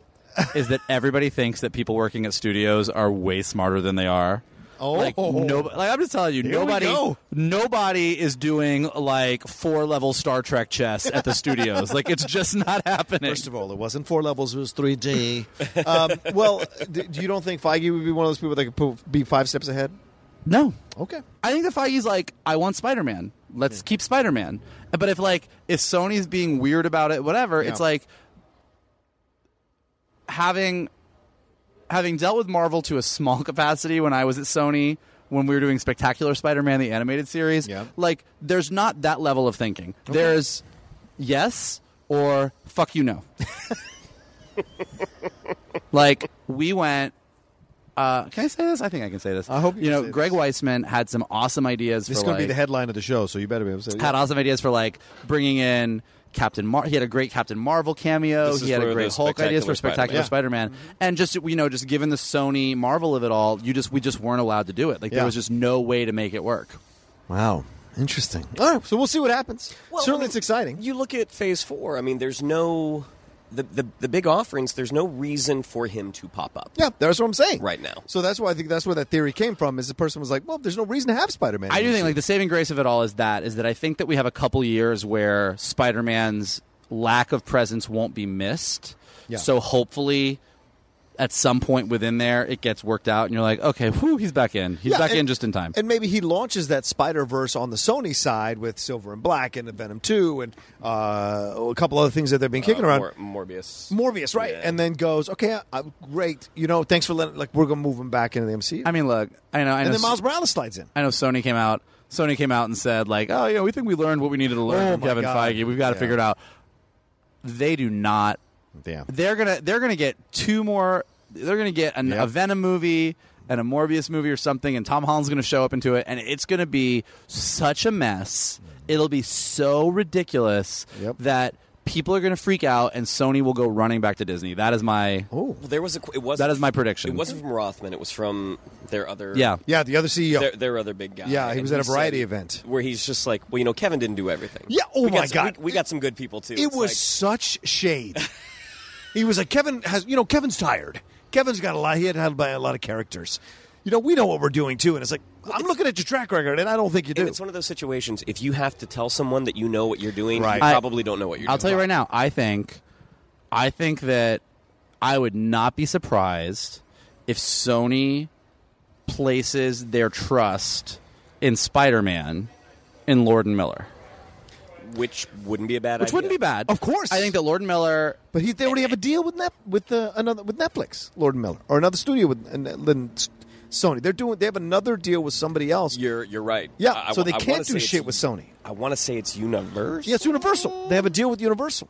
is that everybody thinks that people working at studios are way smarter than they are. Oh. like, no, like I'm just telling you, Here we nobody, go. nobody is doing like four level Star Trek chess at the studios. like it's just not happening. First of all, it wasn't four levels; it was three D. um, well, d- you don't think Feige would be one of those people that could be five steps ahead? no, Okay. I think the Feige's like, I want Spider Man. Let's keep Spider Man. But if like if Sony's being weird about it, whatever, it's Yeah. like having having dealt with Marvel to a small capacity when I was at Sony when we were doing Spectacular Spider Man the animated series. Yeah. Like there's not that level of thinking. There's yes or fuck you no. like we went uh, can I say this? I think I can say this. I hope you you know. Greg this. Weisman had some awesome ideas. This for is going to like, be the headline of the show, so you better be able to say it. had awesome ideas for like bringing in Captain Mar. He had a great Captain Marvel cameo. This He had a great Hulk ideas for Spectacular Spectacular Spider-Man. Spider-Man, mm-hmm. and just you know, just given the Sony Marvel of it all, you just we just weren't allowed to do it. Like Yeah. there was just no way to make it work. Wow, interesting. All right, so we'll see what happens. Well, Certainly, I mean, it's exciting. You look at Phase Four. I mean, there's no the, the the big offerings, there's no reason for him to pop up. Yeah, that's what I'm saying Right now. So that's why I think that's where that theory came from. Is the person was like, well, there's no reason to have Spider-Man. I do think like the saving grace of it all is that is that I think that we have a couple years where Spider-Man's lack of presence won't be missed. Yeah. So hopefully at some point within there it gets worked out and you're like, okay, whew, he's back in. He's Yeah, back and- in just in time. And maybe he launches that Spider Verse on the Sony side with Silver and Black and the Venom Two and uh, a couple other things that they've been kicking Uh, around. Mor- Morbius. Morbius, right? Yeah. And then goes, okay, uh, great. You know, thanks for letting. Like, we're gonna move him back into the MCU. I mean, look, I know I know and then Miles Morales slides in. I know Sony came out. Sony came out and said like, "Oh, yeah, we think we learned what we needed to learn Oh from Kevin God. Feige. We've got to Yeah. figure it out." They do not. Damn. They're gonna they're gonna get two more. They're gonna get an, Yep. a Venom movie and a Morbius movie or something, and Tom Holland's gonna show up into it, and it's gonna be such a mess. It'll be so ridiculous Yep. that people are gonna freak out, and Sony will go running back to Disney. That is my Oh, Well, there was a. It was that is my prediction. It wasn't from Rothman. It was from their other. yeah. yeah. The other CEO. Their, their other big guy. Yeah, he And was at a said- variety event. where he's just like, well, you know, Kevin didn't do everything. Yeah, oh We got my some- God. we, we got some good people too. It It's was like- such shade. he was like, Kevin has, you know, Kevin's tired. Kevin's got a lot. He had had by a lot of characters. You know, we know what we're doing too, and it's like I'm looking at your track record, and I don't think you do. And it's one of those situations. If you have to tell someone that you know what you're doing, Right. you I- probably don't know what you're I'll doing. tell you right now. I think, I think that I would not be surprised if Sony places their trust in Spider-Man in Lord and Miller, Which wouldn't be a bad which idea. wouldn't be bad. Of course. I think that Lord and Miller. But he, they already have a deal with Net, with uh, another with Netflix, Lord and Miller, or another studio with and, then Sony. They're doing. They have another deal with somebody else. You're you're right. Yeah, I- I so they I can't wanna do shit with Sony. I want to say it's Universe. Yeah, it's Universal. They have a deal with Universal.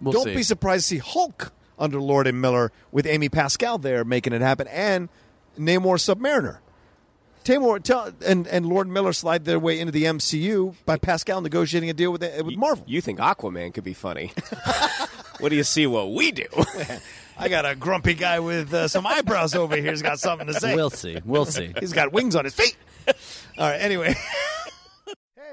We'll Don't see. be surprised to see Hulk under Lord and Miller with Amy Pascal there making it happen, and Namor Submariner. Tamor tell, and and Lord Miller slide their way into the MCU by Pascal negotiating a deal with with Marvel. You think Aquaman could be funny? what do you see? What we do? I got a grumpy guy with uh, some eyebrows over here. He's got something to say. We'll see. We'll see. He's got wings on his feet. All right. Anyway.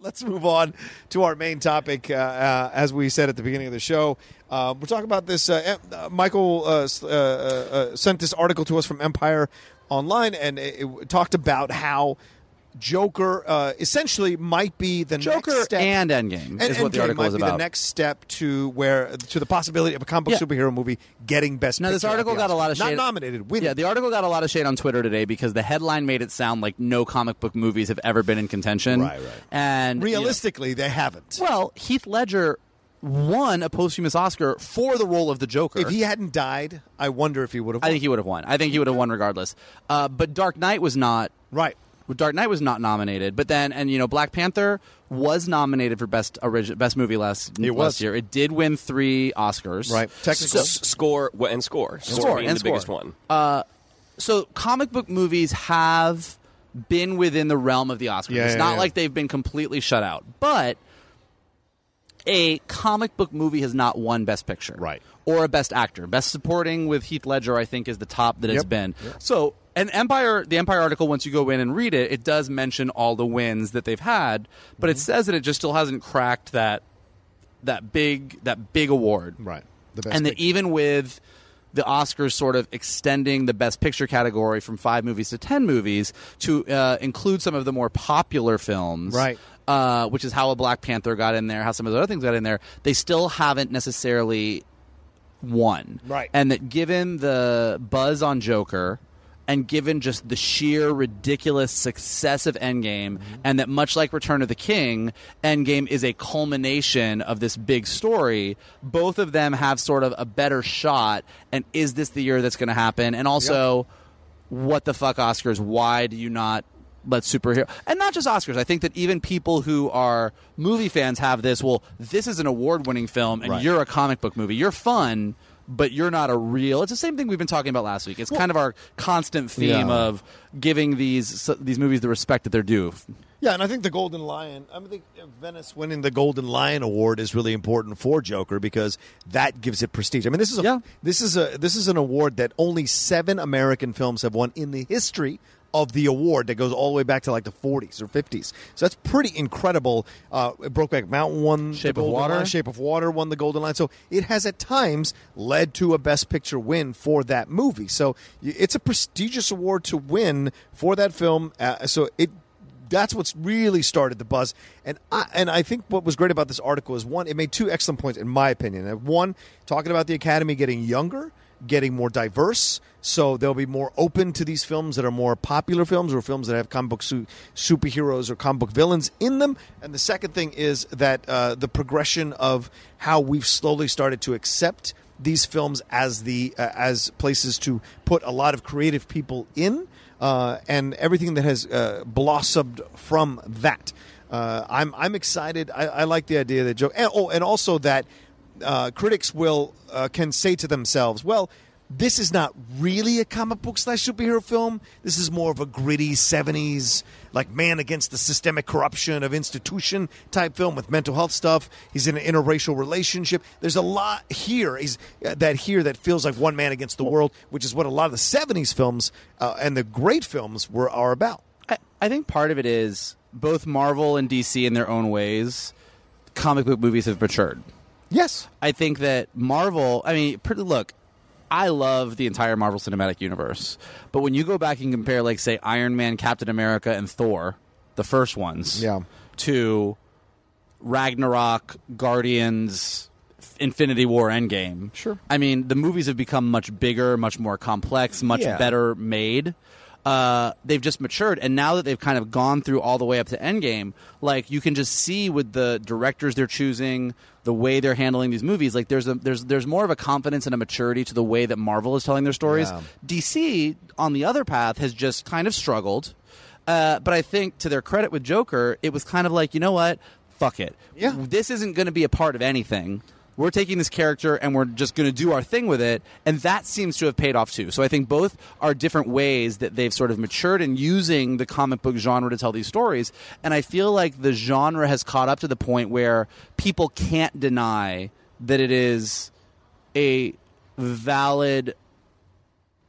Let's move on to our main topic. Uh, uh, as we said at the beginning of the show, uh, we're talking about this. Uh, uh, Michael uh, sent this article to us from Empire Online, and it, it talked about how Joker uh, essentially might be the Joker next step. and Endgame is what the article might is be about. the next step to where to the possibility of a comic book Yeah. superhero movie getting best. Now, this article got a lot of shade. Not nominated. Winning. Yeah, the article got a lot of shade on Twitter today because the headline made it sound like no comic book movies have ever been in contention. Right, right. And you know, Realistically, they haven't. well, Heath Ledger won a posthumous Oscar for the role of the Joker. If he hadn't died, I wonder if he would have. I think he would have won. I think he would have won regardless. Uh, but Dark Knight was not. right. Dark Knight was not nominated, but then and you know Black Panther was nominated for best original best movie last It last was. year. It did win three Oscars. Right. Technical. S- score and score. Score, Score, being and the score. biggest one. Uh, so comic book movies have been within the realm of the Oscars. Yeah, it's yeah, not yeah. like they've been completely shut out, but a comic book movie has not won Best Picture, Right. Or a Best Actor. Best Supporting with Heath Ledger, I think, is the top that it's Yep. been. So, an Empire, the Empire article, once you go in and read it, it does mention all the wins that they've had, but Mm-hmm. it says that it just still hasn't cracked that that big that big award, Right. The best. and that even with the Oscars sort of extending the Best Picture category from five movies to ten movies to uh, include some of the more popular films, Right. Uh, which is how a Black Panther got in there, how some of the other things got in there. They still haven't necessarily won. Right. And that given the buzz on Joker and given just the sheer ridiculous success of Endgame, mm-hmm. and that much like Return of the King, Endgame is a culmination of this big story, both of them have sort of a better shot. And is this the year that's going to happen? And also, what the fuck, Oscars? Why do you not let superhero and not just Oscars? I think that even people who are movie fans have this. Well, this is an award-winning film, and Right. you're a comic book movie. You're fun, but you're not a real. It's the same thing we've been talking about last week. It's kind of our constant theme Yeah. of giving these these movies the respect that they're due. Yeah, and I think the Golden Lion. I mean, I think Venice winning the Golden Lion Award is really important for Joker because that gives it prestige. I mean, this is a Yeah. this is a this is an award that only seven American films have won in the history of the award that goes all the way back to like the 40s or 50s. So that's pretty incredible. Uh, Brokeback Mountain won Shape the of Water. Lion. Shape of Water won the Golden Lion. So it has at times led to a Best Picture win for that movie. So it's a prestigious award to win for that film. Uh, so it that's what's really started the buzz. And I, and I think what was great about this article is one, it made two excellent points in my opinion. One, talking about the Academy getting younger, getting more diverse, so they'll be more open to these films that are more popular films or films that have comic book su- superheroes or comic book villains in them. And the second thing is that uh, the progression of how we've slowly started to accept these films as the uh, as places to put a lot of creative people in uh, and everything that has uh, blossomed from that. Uh, I'm I'm excited. I, I like the idea that Joe. And, oh, and also that uh, critics will uh, can say to themselves, "Well, this is not really a comic book slash superhero film. This is more of a gritty '70s, like man against the systemic corruption of institution type film with mental health stuff. He's in an interracial relationship. There's a lot here. He's uh, that here that feels like one man against the world, which is what a lot of the '70s films uh, and the great films were are about. I, I think part of it is both Marvel and DC in their own ways. Comic book movies have matured. Yes. I think that Marvel. I mean, pretty, look, I love the entire Marvel Cinematic Universe, but when you go back and compare, like, say, Iron Man, Captain America, and Thor, the first ones, Yeah. to Ragnarok, Guardians, Infinity War, Endgame. Sure. I mean, the movies have become much bigger, much more complex, much Yeah. better made. Uh, they've just matured, and now that they've kind of gone through all the way up to Endgame, like you can just see with the directors they're choosing, the way they're handling these movies, like there's a there's there's more of a confidence and a maturity to the way that Marvel is telling their stories. Yeah. DC, on the other path, has just kind of struggled. Uh, but I think to their credit with Joker, it was kind of like, you know what? Fuck it. Yeah. This isn't going to be a part of anything. We're taking this character and we're just going to do our thing with it. And that seems to have paid off too. So I think both are different ways that they've sort of matured in using the comic book genre to tell these stories. And I feel like the genre has caught up to the point where people can't deny that it is a valid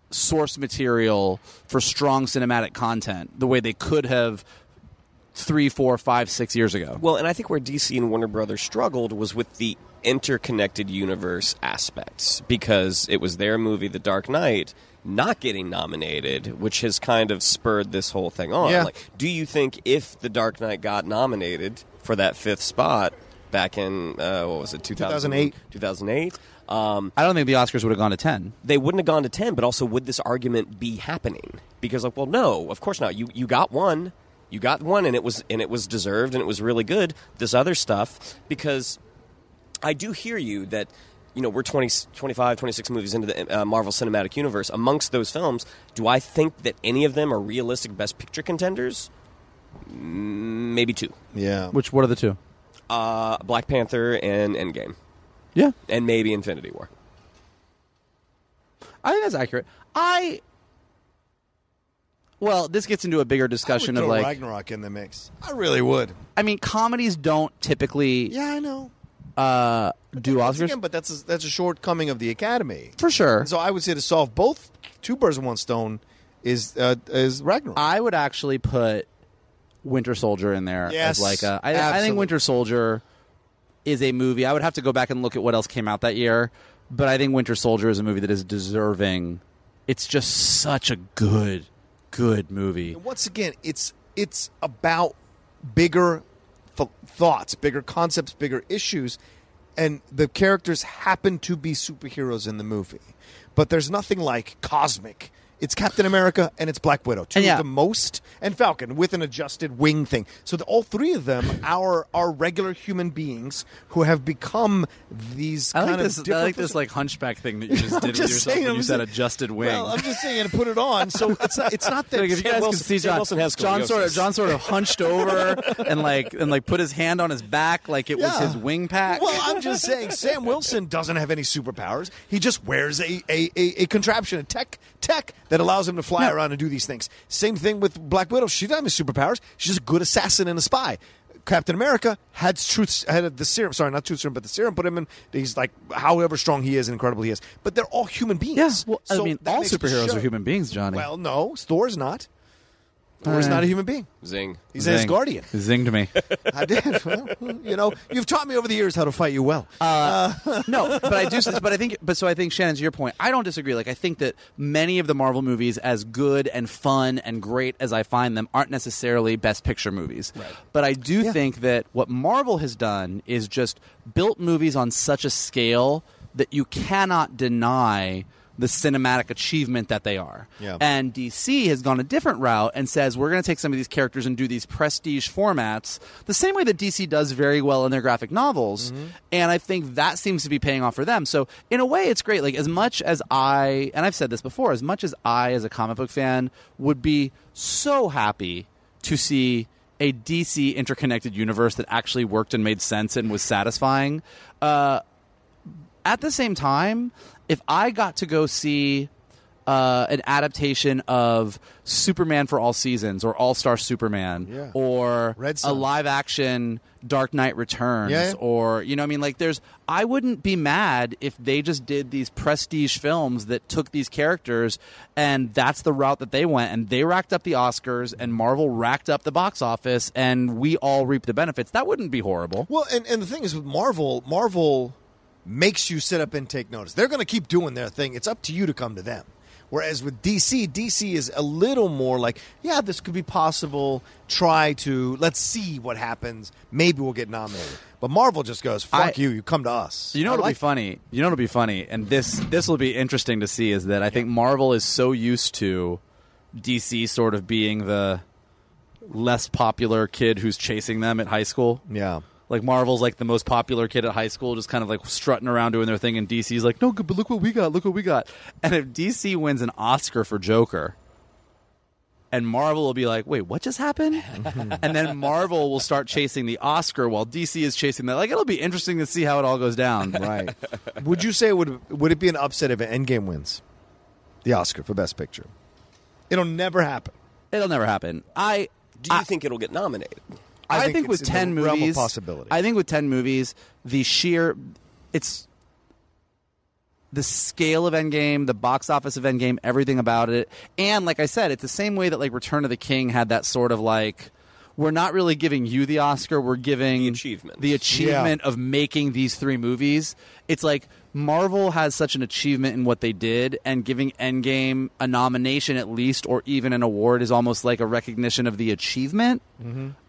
source material for strong cinematic content the way they could have three, four, five, six years ago. Well, and I think where DC and Warner Brothers struggled was with the interconnected universe aspects because it was their movie, The Dark Knight, not getting nominated, which has kind of spurred this whole thing on. Yeah. Like, do you think if The Dark Knight got nominated for that fifth spot back in uh, what was it, 2000 2008. 2008? Um, I don't think the Oscars would have gone to 10. they wouldn't have gone to 10 but also would this argument be happening because like well no of course not you you got one you got one and it was and it was deserved and it was really good this other stuff because i do hear you that you know we're 20 25 26 movies into the uh, marvel cinematic universe amongst those films do i think that any of them are realistic best picture contenders Mm, maybe two Yeah. Which, what are the two? uh, black panther and endgame Yeah. and maybe infinity war I think that's accurate. I. Well, this gets into a bigger discussion I of would throw like. Ragnarok in the mix. I really would. I mean, comedies don't typically Yeah, I know. Uh, do Oscars. again, but that's a, that's a shortcoming of the Academy. For sure. So I would say to solve both two birds with one stone is uh, is Ragnarok. I would actually put Winter Soldier in there Yes, as like a. I, I think absolutely. Winter Soldier is a movie. I would have to go back and look at what else came out that year, but I think Winter Soldier is a movie that is deserving. It's just such a good, good movie. And once again, it's it's about bigger th- thoughts, bigger concepts, bigger issues, and the characters happen to be superheroes in the movie, but there's nothing like cosmic. It's Captain America and it's Black Widow, two And yeah. of the most, and Falcon with an adjusted wing thing. So the, all three of them are are regular human beings who have become these I kind like of this. I like this like hunchback thing that you just I'm did with just yourself saying, when I'm you said adjusted wing. Well, I'm just saying to put it on. So it's not, it's not that Like if you guys Wilson- could see John, Wilson has John sort of. John sort of hunched over and like and like put his hand on his back like it was his wing pack. Well, I'm just saying, Sam Wilson doesn't have any superpowers. He just wears a, a, a, a contraption, a tech tech that allows him to fly Yeah. around and do these things. Same thing with Black Widow. She doesn't have superpowers. She's just a good assassin and a spy. Captain America had truth, had the serum. Sorry, not truth serum, but the serum put him in. He's like, however strong he is and incredible he is. But they're all human beings. yeah, well, I mean, all superheroes are human beings, Johnny. Well, no, Thor's not. Thor's Uh, not a human being. Zing. He's an Zing. guardian. Zinged me. I did. Well, you know, you've taught me over the years how to fight you well. no, but I do. But I think. But so I think Shannon, to your point, I don't disagree. Like I think that many of the Marvel movies, as good and fun and great as I find them, aren't necessarily Best Picture movies. Right. But I do think that what Marvel has done is just built movies on such a scale that you cannot deny the cinematic achievement that they are. Yeah. And DC has gone a different route and says we're going to take some of these characters and do these prestige formats the same way that DC does very well in their graphic novels. And I think that seems to be paying off for them. So in a way, it's great. Like as much as I and I've said this before, as much as I as a comic book fan would be so happy to see a DC interconnected universe that actually worked and made sense and was satisfying. Uh, at the same time, if I got to go see uh, an adaptation of Superman for all seasons or All Star Superman Yeah. or Red a live action Dark Knight Returns Yeah, yeah. or you know I mean like there's I wouldn't be mad if they just did these prestige films that took these characters and that's the route that they went and they racked up the Oscars and Marvel racked up the box office and we all reap the benefits that wouldn't be horrible Well, and, and the thing is with Marvel, Marvel makes you sit up and take notice. They're going to keep doing their thing. It's up to you to come to them. Whereas with DC, DC is a little more like, yeah, this could be possible. Try to let's see what happens. Maybe we'll get nominated. But Marvel just goes, "Fuck I- you! You come to us." You know what'll like be funny? You know what'll be funny, and this this will be interesting to see is that I think Marvel is so used to DC sort of being the less popular kid who's chasing them at high school. Yeah. Like Marvel's like the most popular kid at high school, just kind of like strutting around doing their thing, and DC's like, no, but look what we got, look what we got. And if DC wins an Oscar for Joker, and Marvel will be like, wait, what just happened? Mm-hmm. and then Marvel will start chasing the Oscar while DC is chasing that. Like it'll be interesting to see how it all goes down. Right. would you say would would it be an upset if Endgame wins the Oscar for Best Picture? It'll never happen. It'll never happen. I Do you I- think it'll get nominated? I, think think, it's with in the ten realm of movies, possibility. I think with ten movies, the sheer it's the scale of Endgame, the box office of Endgame, everything about it, and like I said, it's the same way that like Return of the King had that sort of like. We're not really giving you the Oscar. We're giving The achievements. the achievement of making these three movies. It's like Marvel has such an achievement in what they did, and giving Endgame a nomination at least, or even an award, is almost like a recognition of the achievement.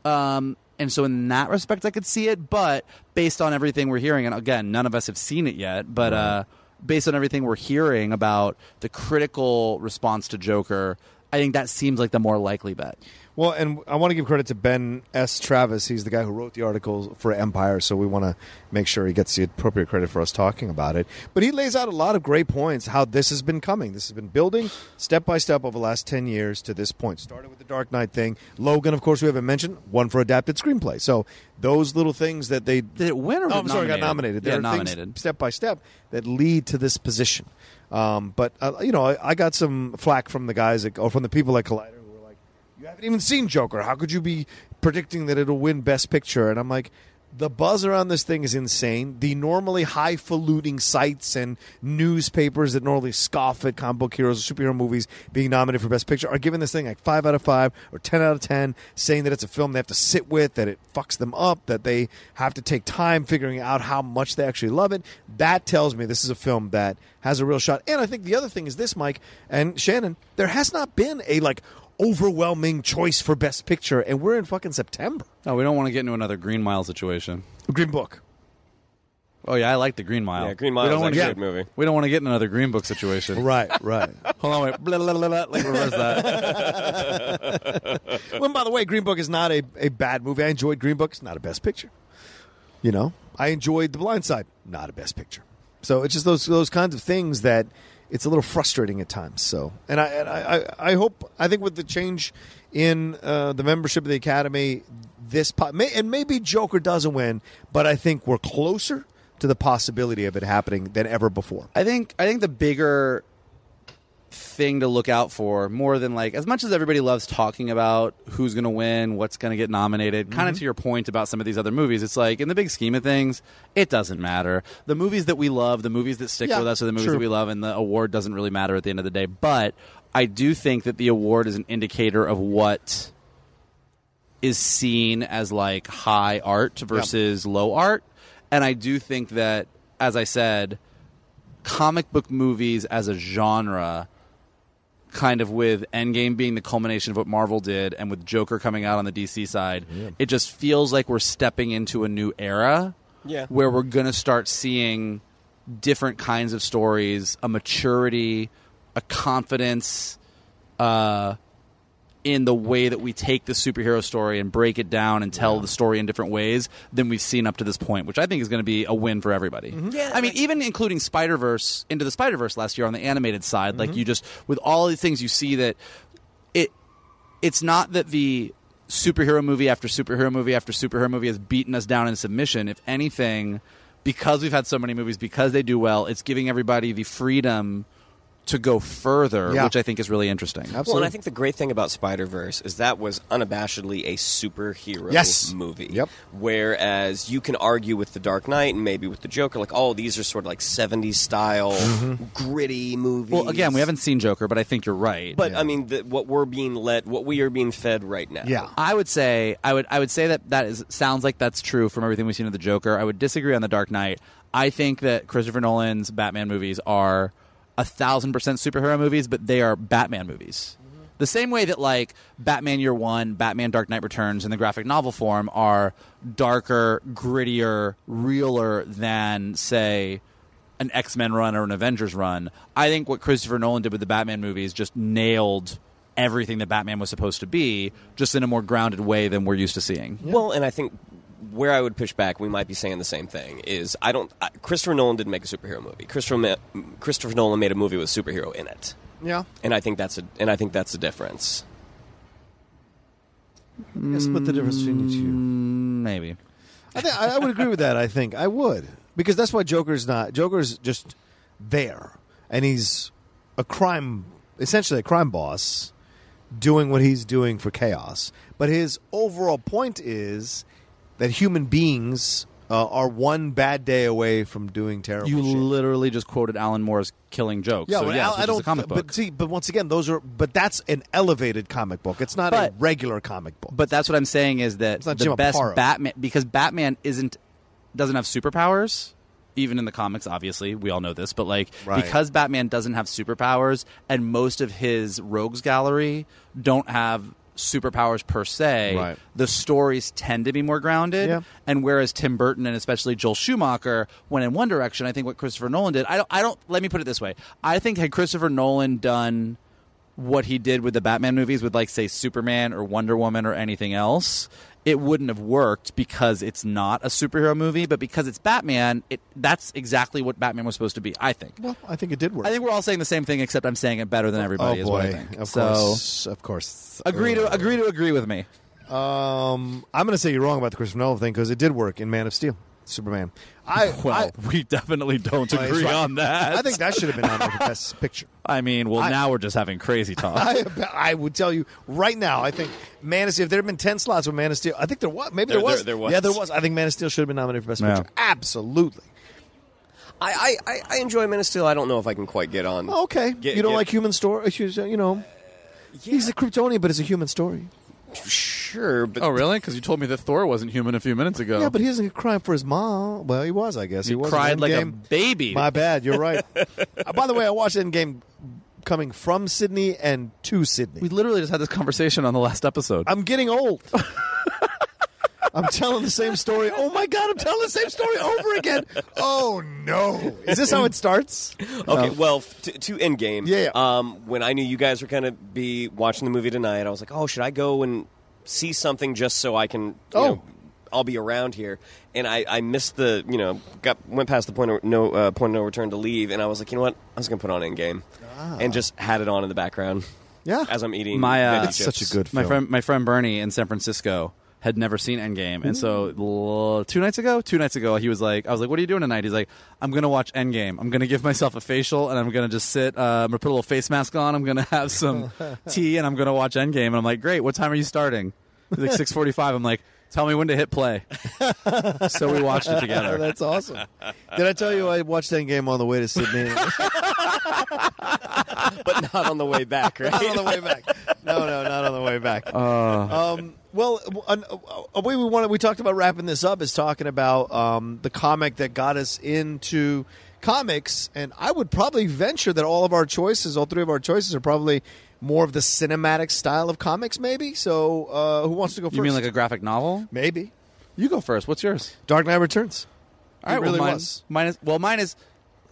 Um, and so, in that respect, I could see it. But based on everything we're hearing, and again, none of us have seen it yet, but uh, based on everything we're hearing about the critical response to Joker, I think that seems like the more likely bet. Well, and I want to give credit to Ben S. Travis. He's the guy who wrote the article for Empire, so we want to make sure he gets the appropriate credit for us talking about it. But he lays out a lot of great points how this has been coming. This has been building step by step over the last 10 years to this point. Started with the Dark Knight thing. Logan, of course, we haven't mentioned, one for adapted screenplay. So those little things that they. Did it win or Oh, I'm sorry, got nominated. There Yeah, nominated. step by step that lead to this position. Um, but uh, you know, I, I got some flack from the guys at, or from the people at Collider who were like, "You haven't even seen Joker. How could you be predicting that it'll win Best Picture?" And I'm like. The buzz around this thing is insane. The normally highfalutin sites and newspapers that normally scoff at comic book heroes or superhero movies being nominated for Best Picture are giving this thing like five out of five or ten out of ten, saying that it's a film they have to sit with, that it fucks them up, that they have to take time figuring out how much they actually love it. That tells me this is a film that has a real shot. And I think the other thing is this, Mike and Shannon, there has not been a like overwhelming choice for Best Picture, and we're in fucking September. Oh, we don't want to get into another Green Mile situation. Green Book. Oh yeah, I like the Green Mile. Yeah, Green We Mile don't is wanna actually a get- good movie. We don't want to get in another Green Book situation. Right, right. Hold on, wait. Blah, blah, blah, blah. Like reverse that. well, by the way, Green Book is not a, a bad movie. I enjoyed Green Book. It's not a best picture. You know, I enjoyed The Blind Side. Not a best picture. So it's just those those kinds of things that it's a little frustrating at times. So, and I and I, I, hope I think with the change in uh, the membership of the Academy, this po- may, and maybe Joker doesn't win, but I think we're closer to the possibility of it happening than ever before. I think I think the bigger thing to look out for more than like as much as everybody loves talking about who's going to win, what's going to get nominated, kind of mm-hmm. to your point about some of these other movies, it's like in the big scheme of things, it doesn't matter. The movies that we love, the movies that stick Yeah, with us are the movies true. that we love and the award doesn't really matter at the end of the day, but I do think that the award is an indicator of what is seen as like high art versus low art. And I do think that, as I said, comic book movies as a genre, kind of with Endgame being the culmination of what Marvel did, and with Joker coming out on the DC side, it just feels like we're stepping into a new era Yeah. where we're going to start seeing different kinds of stories, a maturity, a confidence. Uh, in the way that we take the superhero story and break it down and tell the story in different ways than we've seen up to this point, which I think is going to be a win for everybody. Mm-hmm. Yeah, I mean, even including Spider Verse into the Spider Verse last year on the animated side, like mm-hmm. you just with all these things, you see that it it's not that the superhero movie after superhero movie after superhero movie has beaten us down in submission. If anything, because we've had so many movies, because they do well, it's giving everybody the freedom to go further, Yeah. which I think is really interesting. Absolutely. Well, and I think the great thing about Spider Verse is that was unabashedly a superhero Yes. movie. Yep. Whereas you can argue with the Dark Knight and maybe with the Joker, like, oh, these are sort of like '70s style, mm-hmm. gritty movies. Well, again, we haven't seen Joker, but I think you're right. But Yeah. I mean, the, what we're being led, what we are being fed right now. Yeah. I would say I would I would say that that is sounds like that's true from everything we've seen of the Joker. I would disagree on the Dark Knight. I think that Christopher Nolan's Batman movies are a thousand percent superhero movies, but they are Batman movies. The same way that like Batman Year One, Batman Dark Knight Returns in the graphic novel form are darker, grittier, realer than say an X Men run or an Avengers run. I think what Christopher Nolan did with the Batman movies just nailed everything that Batman was supposed to be, just in a more grounded way than we're used to seeing. Well, and I think where I would push back, we might be saying the same thing. Is I don't. I, Christopher Nolan didn't make a superhero movie. Christopher Ma- Christopher Nolan made a movie with a superhero in it, yeah. and I think that's a and I think that's the difference. Split the difference between you two. Mm, Maybe. I think I I would agree with that. I think I would because that's why Joker's not. Joker's just there, and he's a crime, essentially a crime boss, doing what he's doing for chaos. But his overall point is that human beings uh, are one bad day away from doing terrible. You shit. literally just quoted Alan Moore's Killing Joke. Yeah, so well, yes, I, I don't. a comic book. But see, but once again, those are. But that's an elevated comic book. It's not a regular comic book. But that's what I'm saying is that the Jim best Aparo. Batman because Batman isn't doesn't have superpowers. Even in the comics, obviously, we all know this, but like Right. because Batman doesn't have superpowers, and most of his rogues gallery don't have superpowers per se, Right. the stories tend to be more grounded. Yeah. And whereas Tim Burton and especially Joel Schumacher went in one direction, I think what Christopher Nolan did, I don't, I don't. Let me put it this way: I think had Christopher Nolan done what he did with the Batman movies with like say Superman or Wonder Woman or anything else, it wouldn't have worked because it's not a superhero movie, but because it's Batman, it that's exactly what Batman was supposed to be, I think. well, I think it did work. I think we're all saying the same thing except I'm saying it better than everybody oh is boy, what I think. of so course, of course. agree to agree to agree with me. Um, I'm going to say you're wrong about the Christopher Nolan thing because it did work in Man of Steel, Superman. I Well, I, we definitely don't agree right. on that. I think that should have been nominated for Best Picture. I mean, well, I- now we're just having crazy talk. I, I would tell you right now. I think Man of Steel. If there had been ten slots with Man of Steel, I think there was. Maybe there, There- was. there- there was. Yeah, there was. I think Man of Steel should have been nominated for Best Yeah. Picture. Absolutely. I, I, I- I enjoy Man of Steel. I don't know if I can quite get on. Oh, okay. Get- you don't get- like human story? You know, uh, he's a Kryptonian, but it's a human story. Sure, but oh, really? Because you told me that Thor wasn't human a few minutes ago. Yeah, but he doesn't cry for his mom. Well, he was, I guess. He, he was in cried like a baby. My bad. You're right. Uh, by the way, I watched Endgame coming from Sydney and to Sydney. we literally just had this conversation on the last episode. I'm getting old. I'm telling the same story. Oh my god, I'm telling the same story over again. Oh no. Is this how it starts? Okay, well, f- to, to Endgame. Yeah, yeah. Um, when I knew you guys were going to be watching the movie tonight, I was like, oh, should I go and see something just so I can, you Oh. know, I'll be around here. And I, I missed the, you know, got went past the point of no uh, point of no return to leave, and I was like, you know what, I was going to put on Endgame, and just had it on in the background. Ah. Yeah. as I'm eating. My, uh, veggie It's such a chips. good My friend, my friend Bernie in San Francisco had never seen Endgame, and so two nights ago, two nights ago, he was like, "I was like, what are you doing tonight?" He's like, "I'm gonna watch Endgame. I'm gonna give myself a facial, and I'm gonna just sit. Uh, I'm gonna put a little face mask on. I'm gonna have some tea, and I'm gonna watch Endgame." And I'm like, "Great. What time are you starting?" He's like, "6:45." I'm like, "Tell me when to hit play." so we watched it together. That's awesome. Did I tell you I watched that game on the way to Sydney? but not on the way back, right? not on the way back. No, no, not on the way back. um, well, a way we wanted we talked about wrapping this up is talking about um, the comic that got us into comics, and I would probably venture that all of our choices, all three of our choices, are probably more of the cinematic style of comics. Maybe. So, uh, who wants to go first? You mean like a graphic novel? maybe You go first. What's yours? Dark Knight Returns. All right, it really well, mine, was. Mine is well, mine is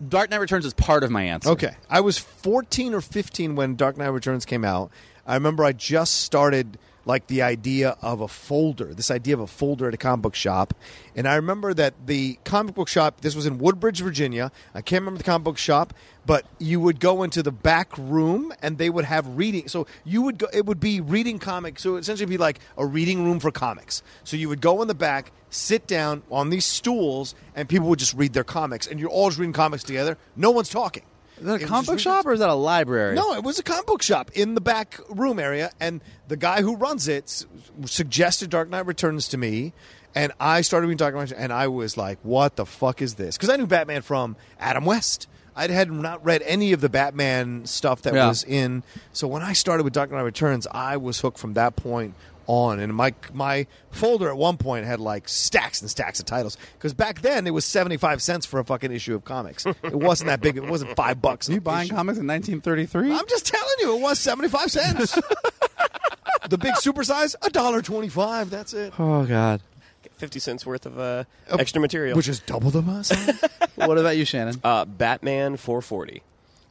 Dark Knight Returns is part of my answer. Okay. I was 14 or 15 when Dark Knight Returns came out. I remember I just started like the idea of a folder, this idea of a folder at a comic book shop. And I remember that the comic book shop, this was in Woodbridge, Virginia. I can't remember the comic book shop, but you would go into the back room and they would have reading. So you would go, it would be reading comics. So it would essentially be like a reading room for comics. So you would go in the back, sit down on these stools, and people would just read their comics. And you're all just reading comics together. No one's talking. Is that a comic book shop or is that a library? no, it was a comic book shop in the back room area, and the guy who runs it s- suggested Dark Knight Returns to me, and I started reading Dark Knight, and I was like, "What the fuck is this?" Because I knew Batman from Adam West. I had not read any of the Batman stuff that Yeah. was in. So when I started with Dark Knight Returns, I was hooked from that point on. And my my folder at one point had like stacks and stacks of titles because back then it was seventy five cents for a fucking issue of comics. It wasn't that big. It wasn't five bucks. Are you buying issue. comics in 1933? I'm just telling you, it was seventy five cents. the big supersize, a dollar twenty five. That's it. oh God. Fifty cents worth of uh, extra material. Which is double the size. what about you, Shannon? uh, Batman 440,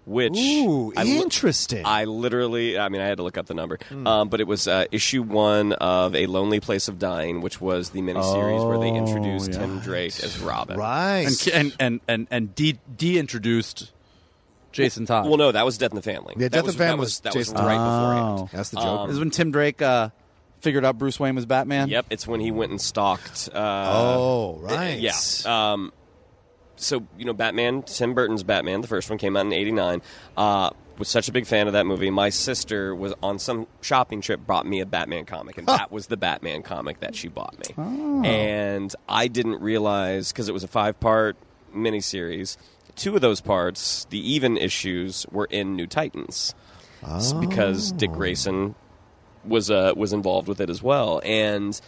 which Ooh, I li- interesting. I literally, I mean, I had to look up the number, um, but it was uh, issue one of A Lonely Place of Dying, which was the miniseries where they Oh, introduced yeah. Tim Drake as Robin. right. and and and and, and de de-introduced Jason Todd. Well, no, that was Death in the Family. Yeah, that Death in the Family that was was, that Jason was Todd. right Oh. beforehand. That's the joke. this is when Tim Drake uh, figured out Bruce Wayne was Batman. Yep, it's when he went and stalked. Uh, oh, right. Yeah. Um, so you know, Batman, Tim Burton's Batman, the first one came out in '89. Uh, was such a big fan of that movie. My sister was on some shopping trip, brought me a Batman comic, and that was the Batman comic that she bought me. And I didn't realize because it was a five-part miniseries. Two of those parts, the even issues, were in New Titans, S- because Dick Grayson was uh, was involved with it as well, and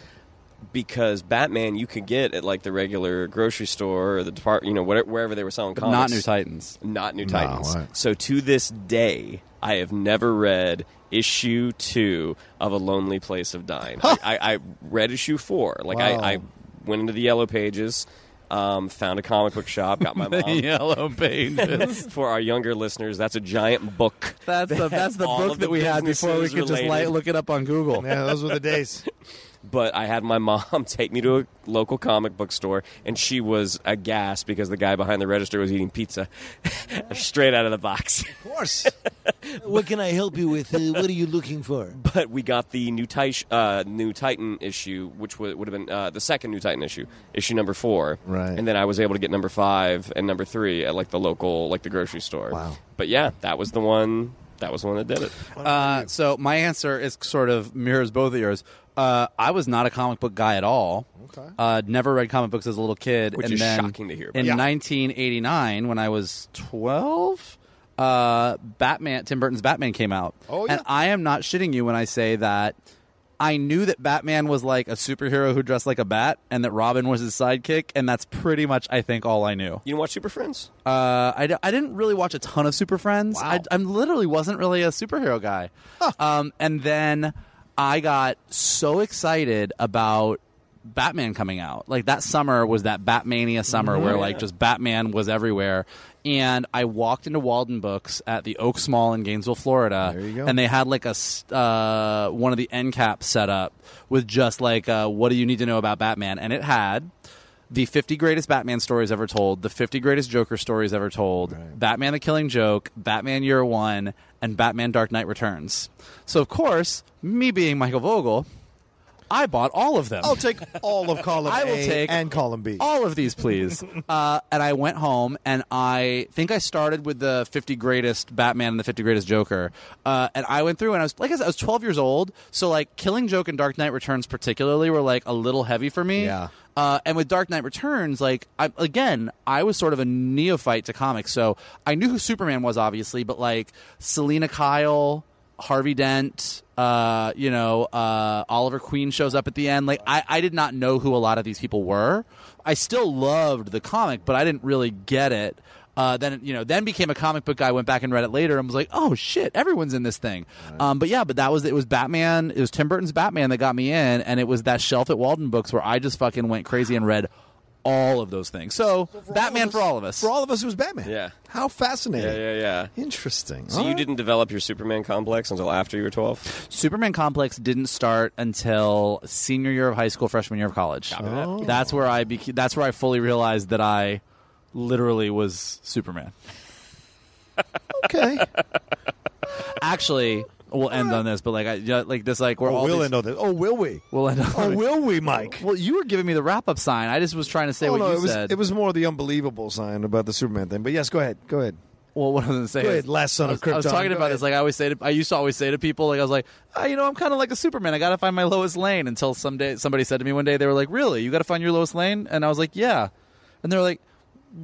because Batman you could get at like the regular grocery store or the depart, you know, whatever, wherever they were selling But comics. not New Titans. Not New Titans. right. So to this day, I have never read issue two of A Lonely Place of Dying. I, I, I read issue four. Like Wow. I, I went into the yellow pages. Um, found a comic book shop, got my mom. Yellow pages. For our younger listeners, that's a giant book. That's the that's the All book of that we had before we businesses could just related. light, look it up on Google. Yeah, those were the days. But I had my mom take me to a local comic book store, and she was aghast because the guy behind the register was eating pizza straight out of the box. Of course. what can I help you with? Uh, what are you looking for? But we got the new, Tit- uh, new Titan issue, which would, would have been uh, the second new Titan issue, issue number four. Right. And then I was able to get number five and number three at like the local, like the grocery store. Wow. But yeah, that was the one. That was the one that did it. Uh, so my answer is sort of mirrors both of yours. Uh, I was not a comic book guy at all. Okay. Uh, never read comic books as a little kid. Which and is then shocking to hear, In Yeah. 1989, when I was 12, uh, Batman, Tim Burton's Batman came out. Oh, yeah. And I am not shitting you when I say that I knew that Batman was like a superhero who dressed like a bat, and that Robin was his sidekick, and that's pretty much, I think, all I knew. You didn't watch Super Friends? Uh, I, d- I didn't really watch a ton of Super Friends. Wow. I, I literally wasn't really a superhero guy. Um, and then I got so excited about Batman coming out. Like that summer was that Batmania summer where like just Batman was everywhere. And I walked into Walden Books at the Oaks Mall in Gainesville, Florida, There you go. and they had like a uh, one of the end caps set up with just like uh, what do you need to know about Batman, and it had the 50 greatest Batman stories ever told, the 50 greatest Joker stories ever told, Batman the Killing Joke, Batman Year One, and Batman Dark Knight Returns. So, of course, me being Michael Vogel, I bought all of them. I'll take all of column I will A take and column B. all of these, please. uh, and I went home, and I think I started with the 50 greatest Batman and the 50 greatest Joker. Uh, and I went through, and I was like I said, I was 12 years old, so like Killing Joke and Dark Knight Returns particularly were like a little heavy for me. Yeah. Uh, and with Dark Knight Returns, like I, again, I was sort of a neophyte to comics, so I knew who Superman was, obviously, but like Selina Kyle, Harvey Dent, uh, you know, uh, Oliver Queen shows up at the end. Like, I, I did not know who a lot of these people were. I still loved the comic, but I didn't really get it. Uh, then you know, then became a comic book guy. Went back and read it later, and was like, "Oh shit, everyone's in this thing." Um, but yeah, but that was it. Was Batman? It was Tim Burton's Batman that got me in, and it was that shelf at Walden Books where I just fucking went crazy and read all of those things. So, Batman for all of us. For all of us, it was Batman. Yeah. How fascinating. Yeah, yeah, yeah. Interesting. So All you right. didn't develop your Superman complex until after you were 12? Superman complex didn't start until senior year of high school, freshman year of college. Oh. That's where I beca- that's where I fully realized that I literally was Superman. Okay. Actually, we'll end on this, but like I yeah, like this like we're oh, all we'll these- end on this. Oh, will we? we'll end on oh, this. Oh, will we, Mike? Well, you were giving me the wrap up sign. I just was trying to say Oh, what no, you it was said. it was more the unbelievable sign about the Superman thing. But yes, go ahead. Go ahead. well, what I was going to say Go is- last son I of was, I was Krypton. talking Go about ahead. this. Like I always say to, I used to always say to people, like I was like, oh, you know, I'm kind of like a Superman. I got to find my Lois Lane. Until someday somebody said to me one day, they were like, really, you got to find your Lois Lane? And I was like, yeah. And they were like,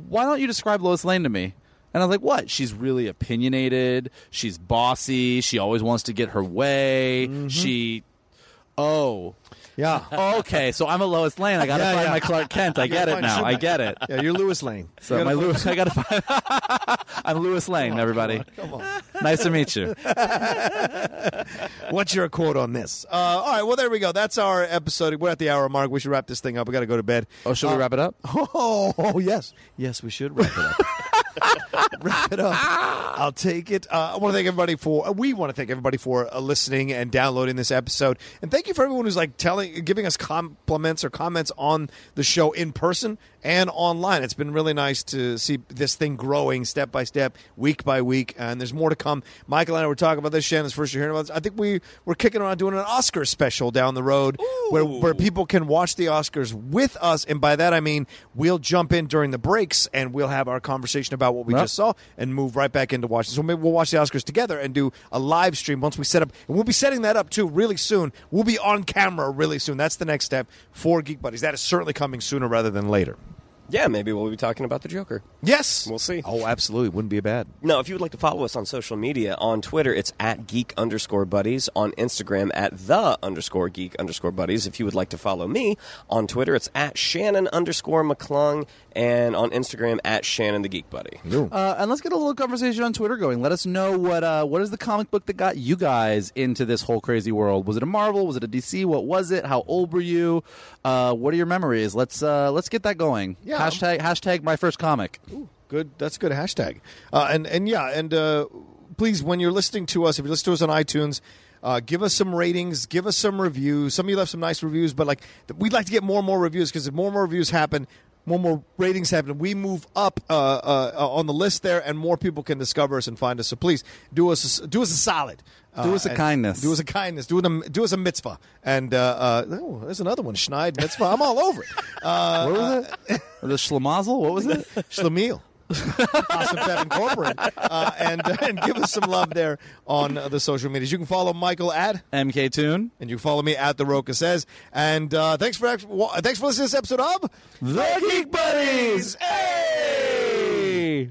why don't you describe Lois Lane to me? And I was like, what? She's really opinionated. She's bossy. She always wants to get her way. Mm-hmm. She, oh. Yeah. Okay, so I'm a Lois Lane. I got to Yeah, find yeah. my Clark Kent. I get it now. I get it. Yeah, you're Lewis Lane. So my gotta Lewis, I gotta find. I'm Lewis Lane, everybody. Come on. Nice to meet you. What's your quote on this? Uh, all right, well, there we go. That's our episode. We're at the hour mark. We should wrap this thing up. We got to go to bed. Oh, should we wrap it up? Oh, oh, yes. Yes, we should wrap it up. Wrap it up. I'll take it. Uh, I want to thank everybody for, uh, we want to thank everybody for uh, listening and downloading this episode. And thank you for everyone who's like telling, giving us compliments or comments on the show in person and online. It's been really nice to see this thing growing step by step, week by week. And there's more to come. Michael and I were talking about this. Shannon's first year hearing about this. I think we, we're kicking around doing an Oscar special down the road where, where people can watch the Oscars with us. And by that, I mean we'll jump in during the breaks and we'll have our conversation about what we Yep. just saw and move right back into watching. So maybe we'll watch the Oscars together and do a live stream once we set up. And we'll be setting that up too really soon. We'll be on camera really soon. That's the next step for Geek Buddies. That is certainly coming sooner rather than later. Yeah, maybe we'll be talking about the Joker. Yes. We'll see. Oh, absolutely. Wouldn't be bad. No, if you would like to follow us on social media, on Twitter it's at geek underscore buddies, on Instagram at the underscore geek underscore buddies. If you would like to follow me on Twitter, it's at Shannon underscore McClung, and on Instagram at Shannon the Geek Buddy. Uh, and let's get a little conversation on Twitter going. Let us know what uh, what is the comic book that got you guys into this whole crazy world. Was it a Marvel? Was it a DC? What was it? How old were you? Uh, what are your memories? Let's uh, let's get that going. Yeah. Hashtag hashtag my first comic. Good. That's a good hashtag. Uh, and and yeah, and uh, please, when you're listening to us, if you listen to us on iTunes. Uh, give us some ratings. Give us some reviews. Some of you left some nice reviews, but like we'd like to get more and more reviews because if more and more reviews happen, more and more ratings happen. We move up uh, uh, uh, on the list there, and more people can discover us and find us. So please do us a, do us a solid. Do us a kindness. Do us a kindness. Do, it a, do us a mitzvah. And uh, uh, oh, there's another one. Schneid mitzvah. I'm all over it. Uh, What was it? the Schlemazel? What was it? Schlemiel. Awesome Fab Incorporated. Uh, and, and give us some love there on uh, the social medias. You can follow Michael at, MK Tune. and you can follow me at The Rocha Says. And uh, thanks, for, thanks for listening to this episode of The Geek Buddies. Hey!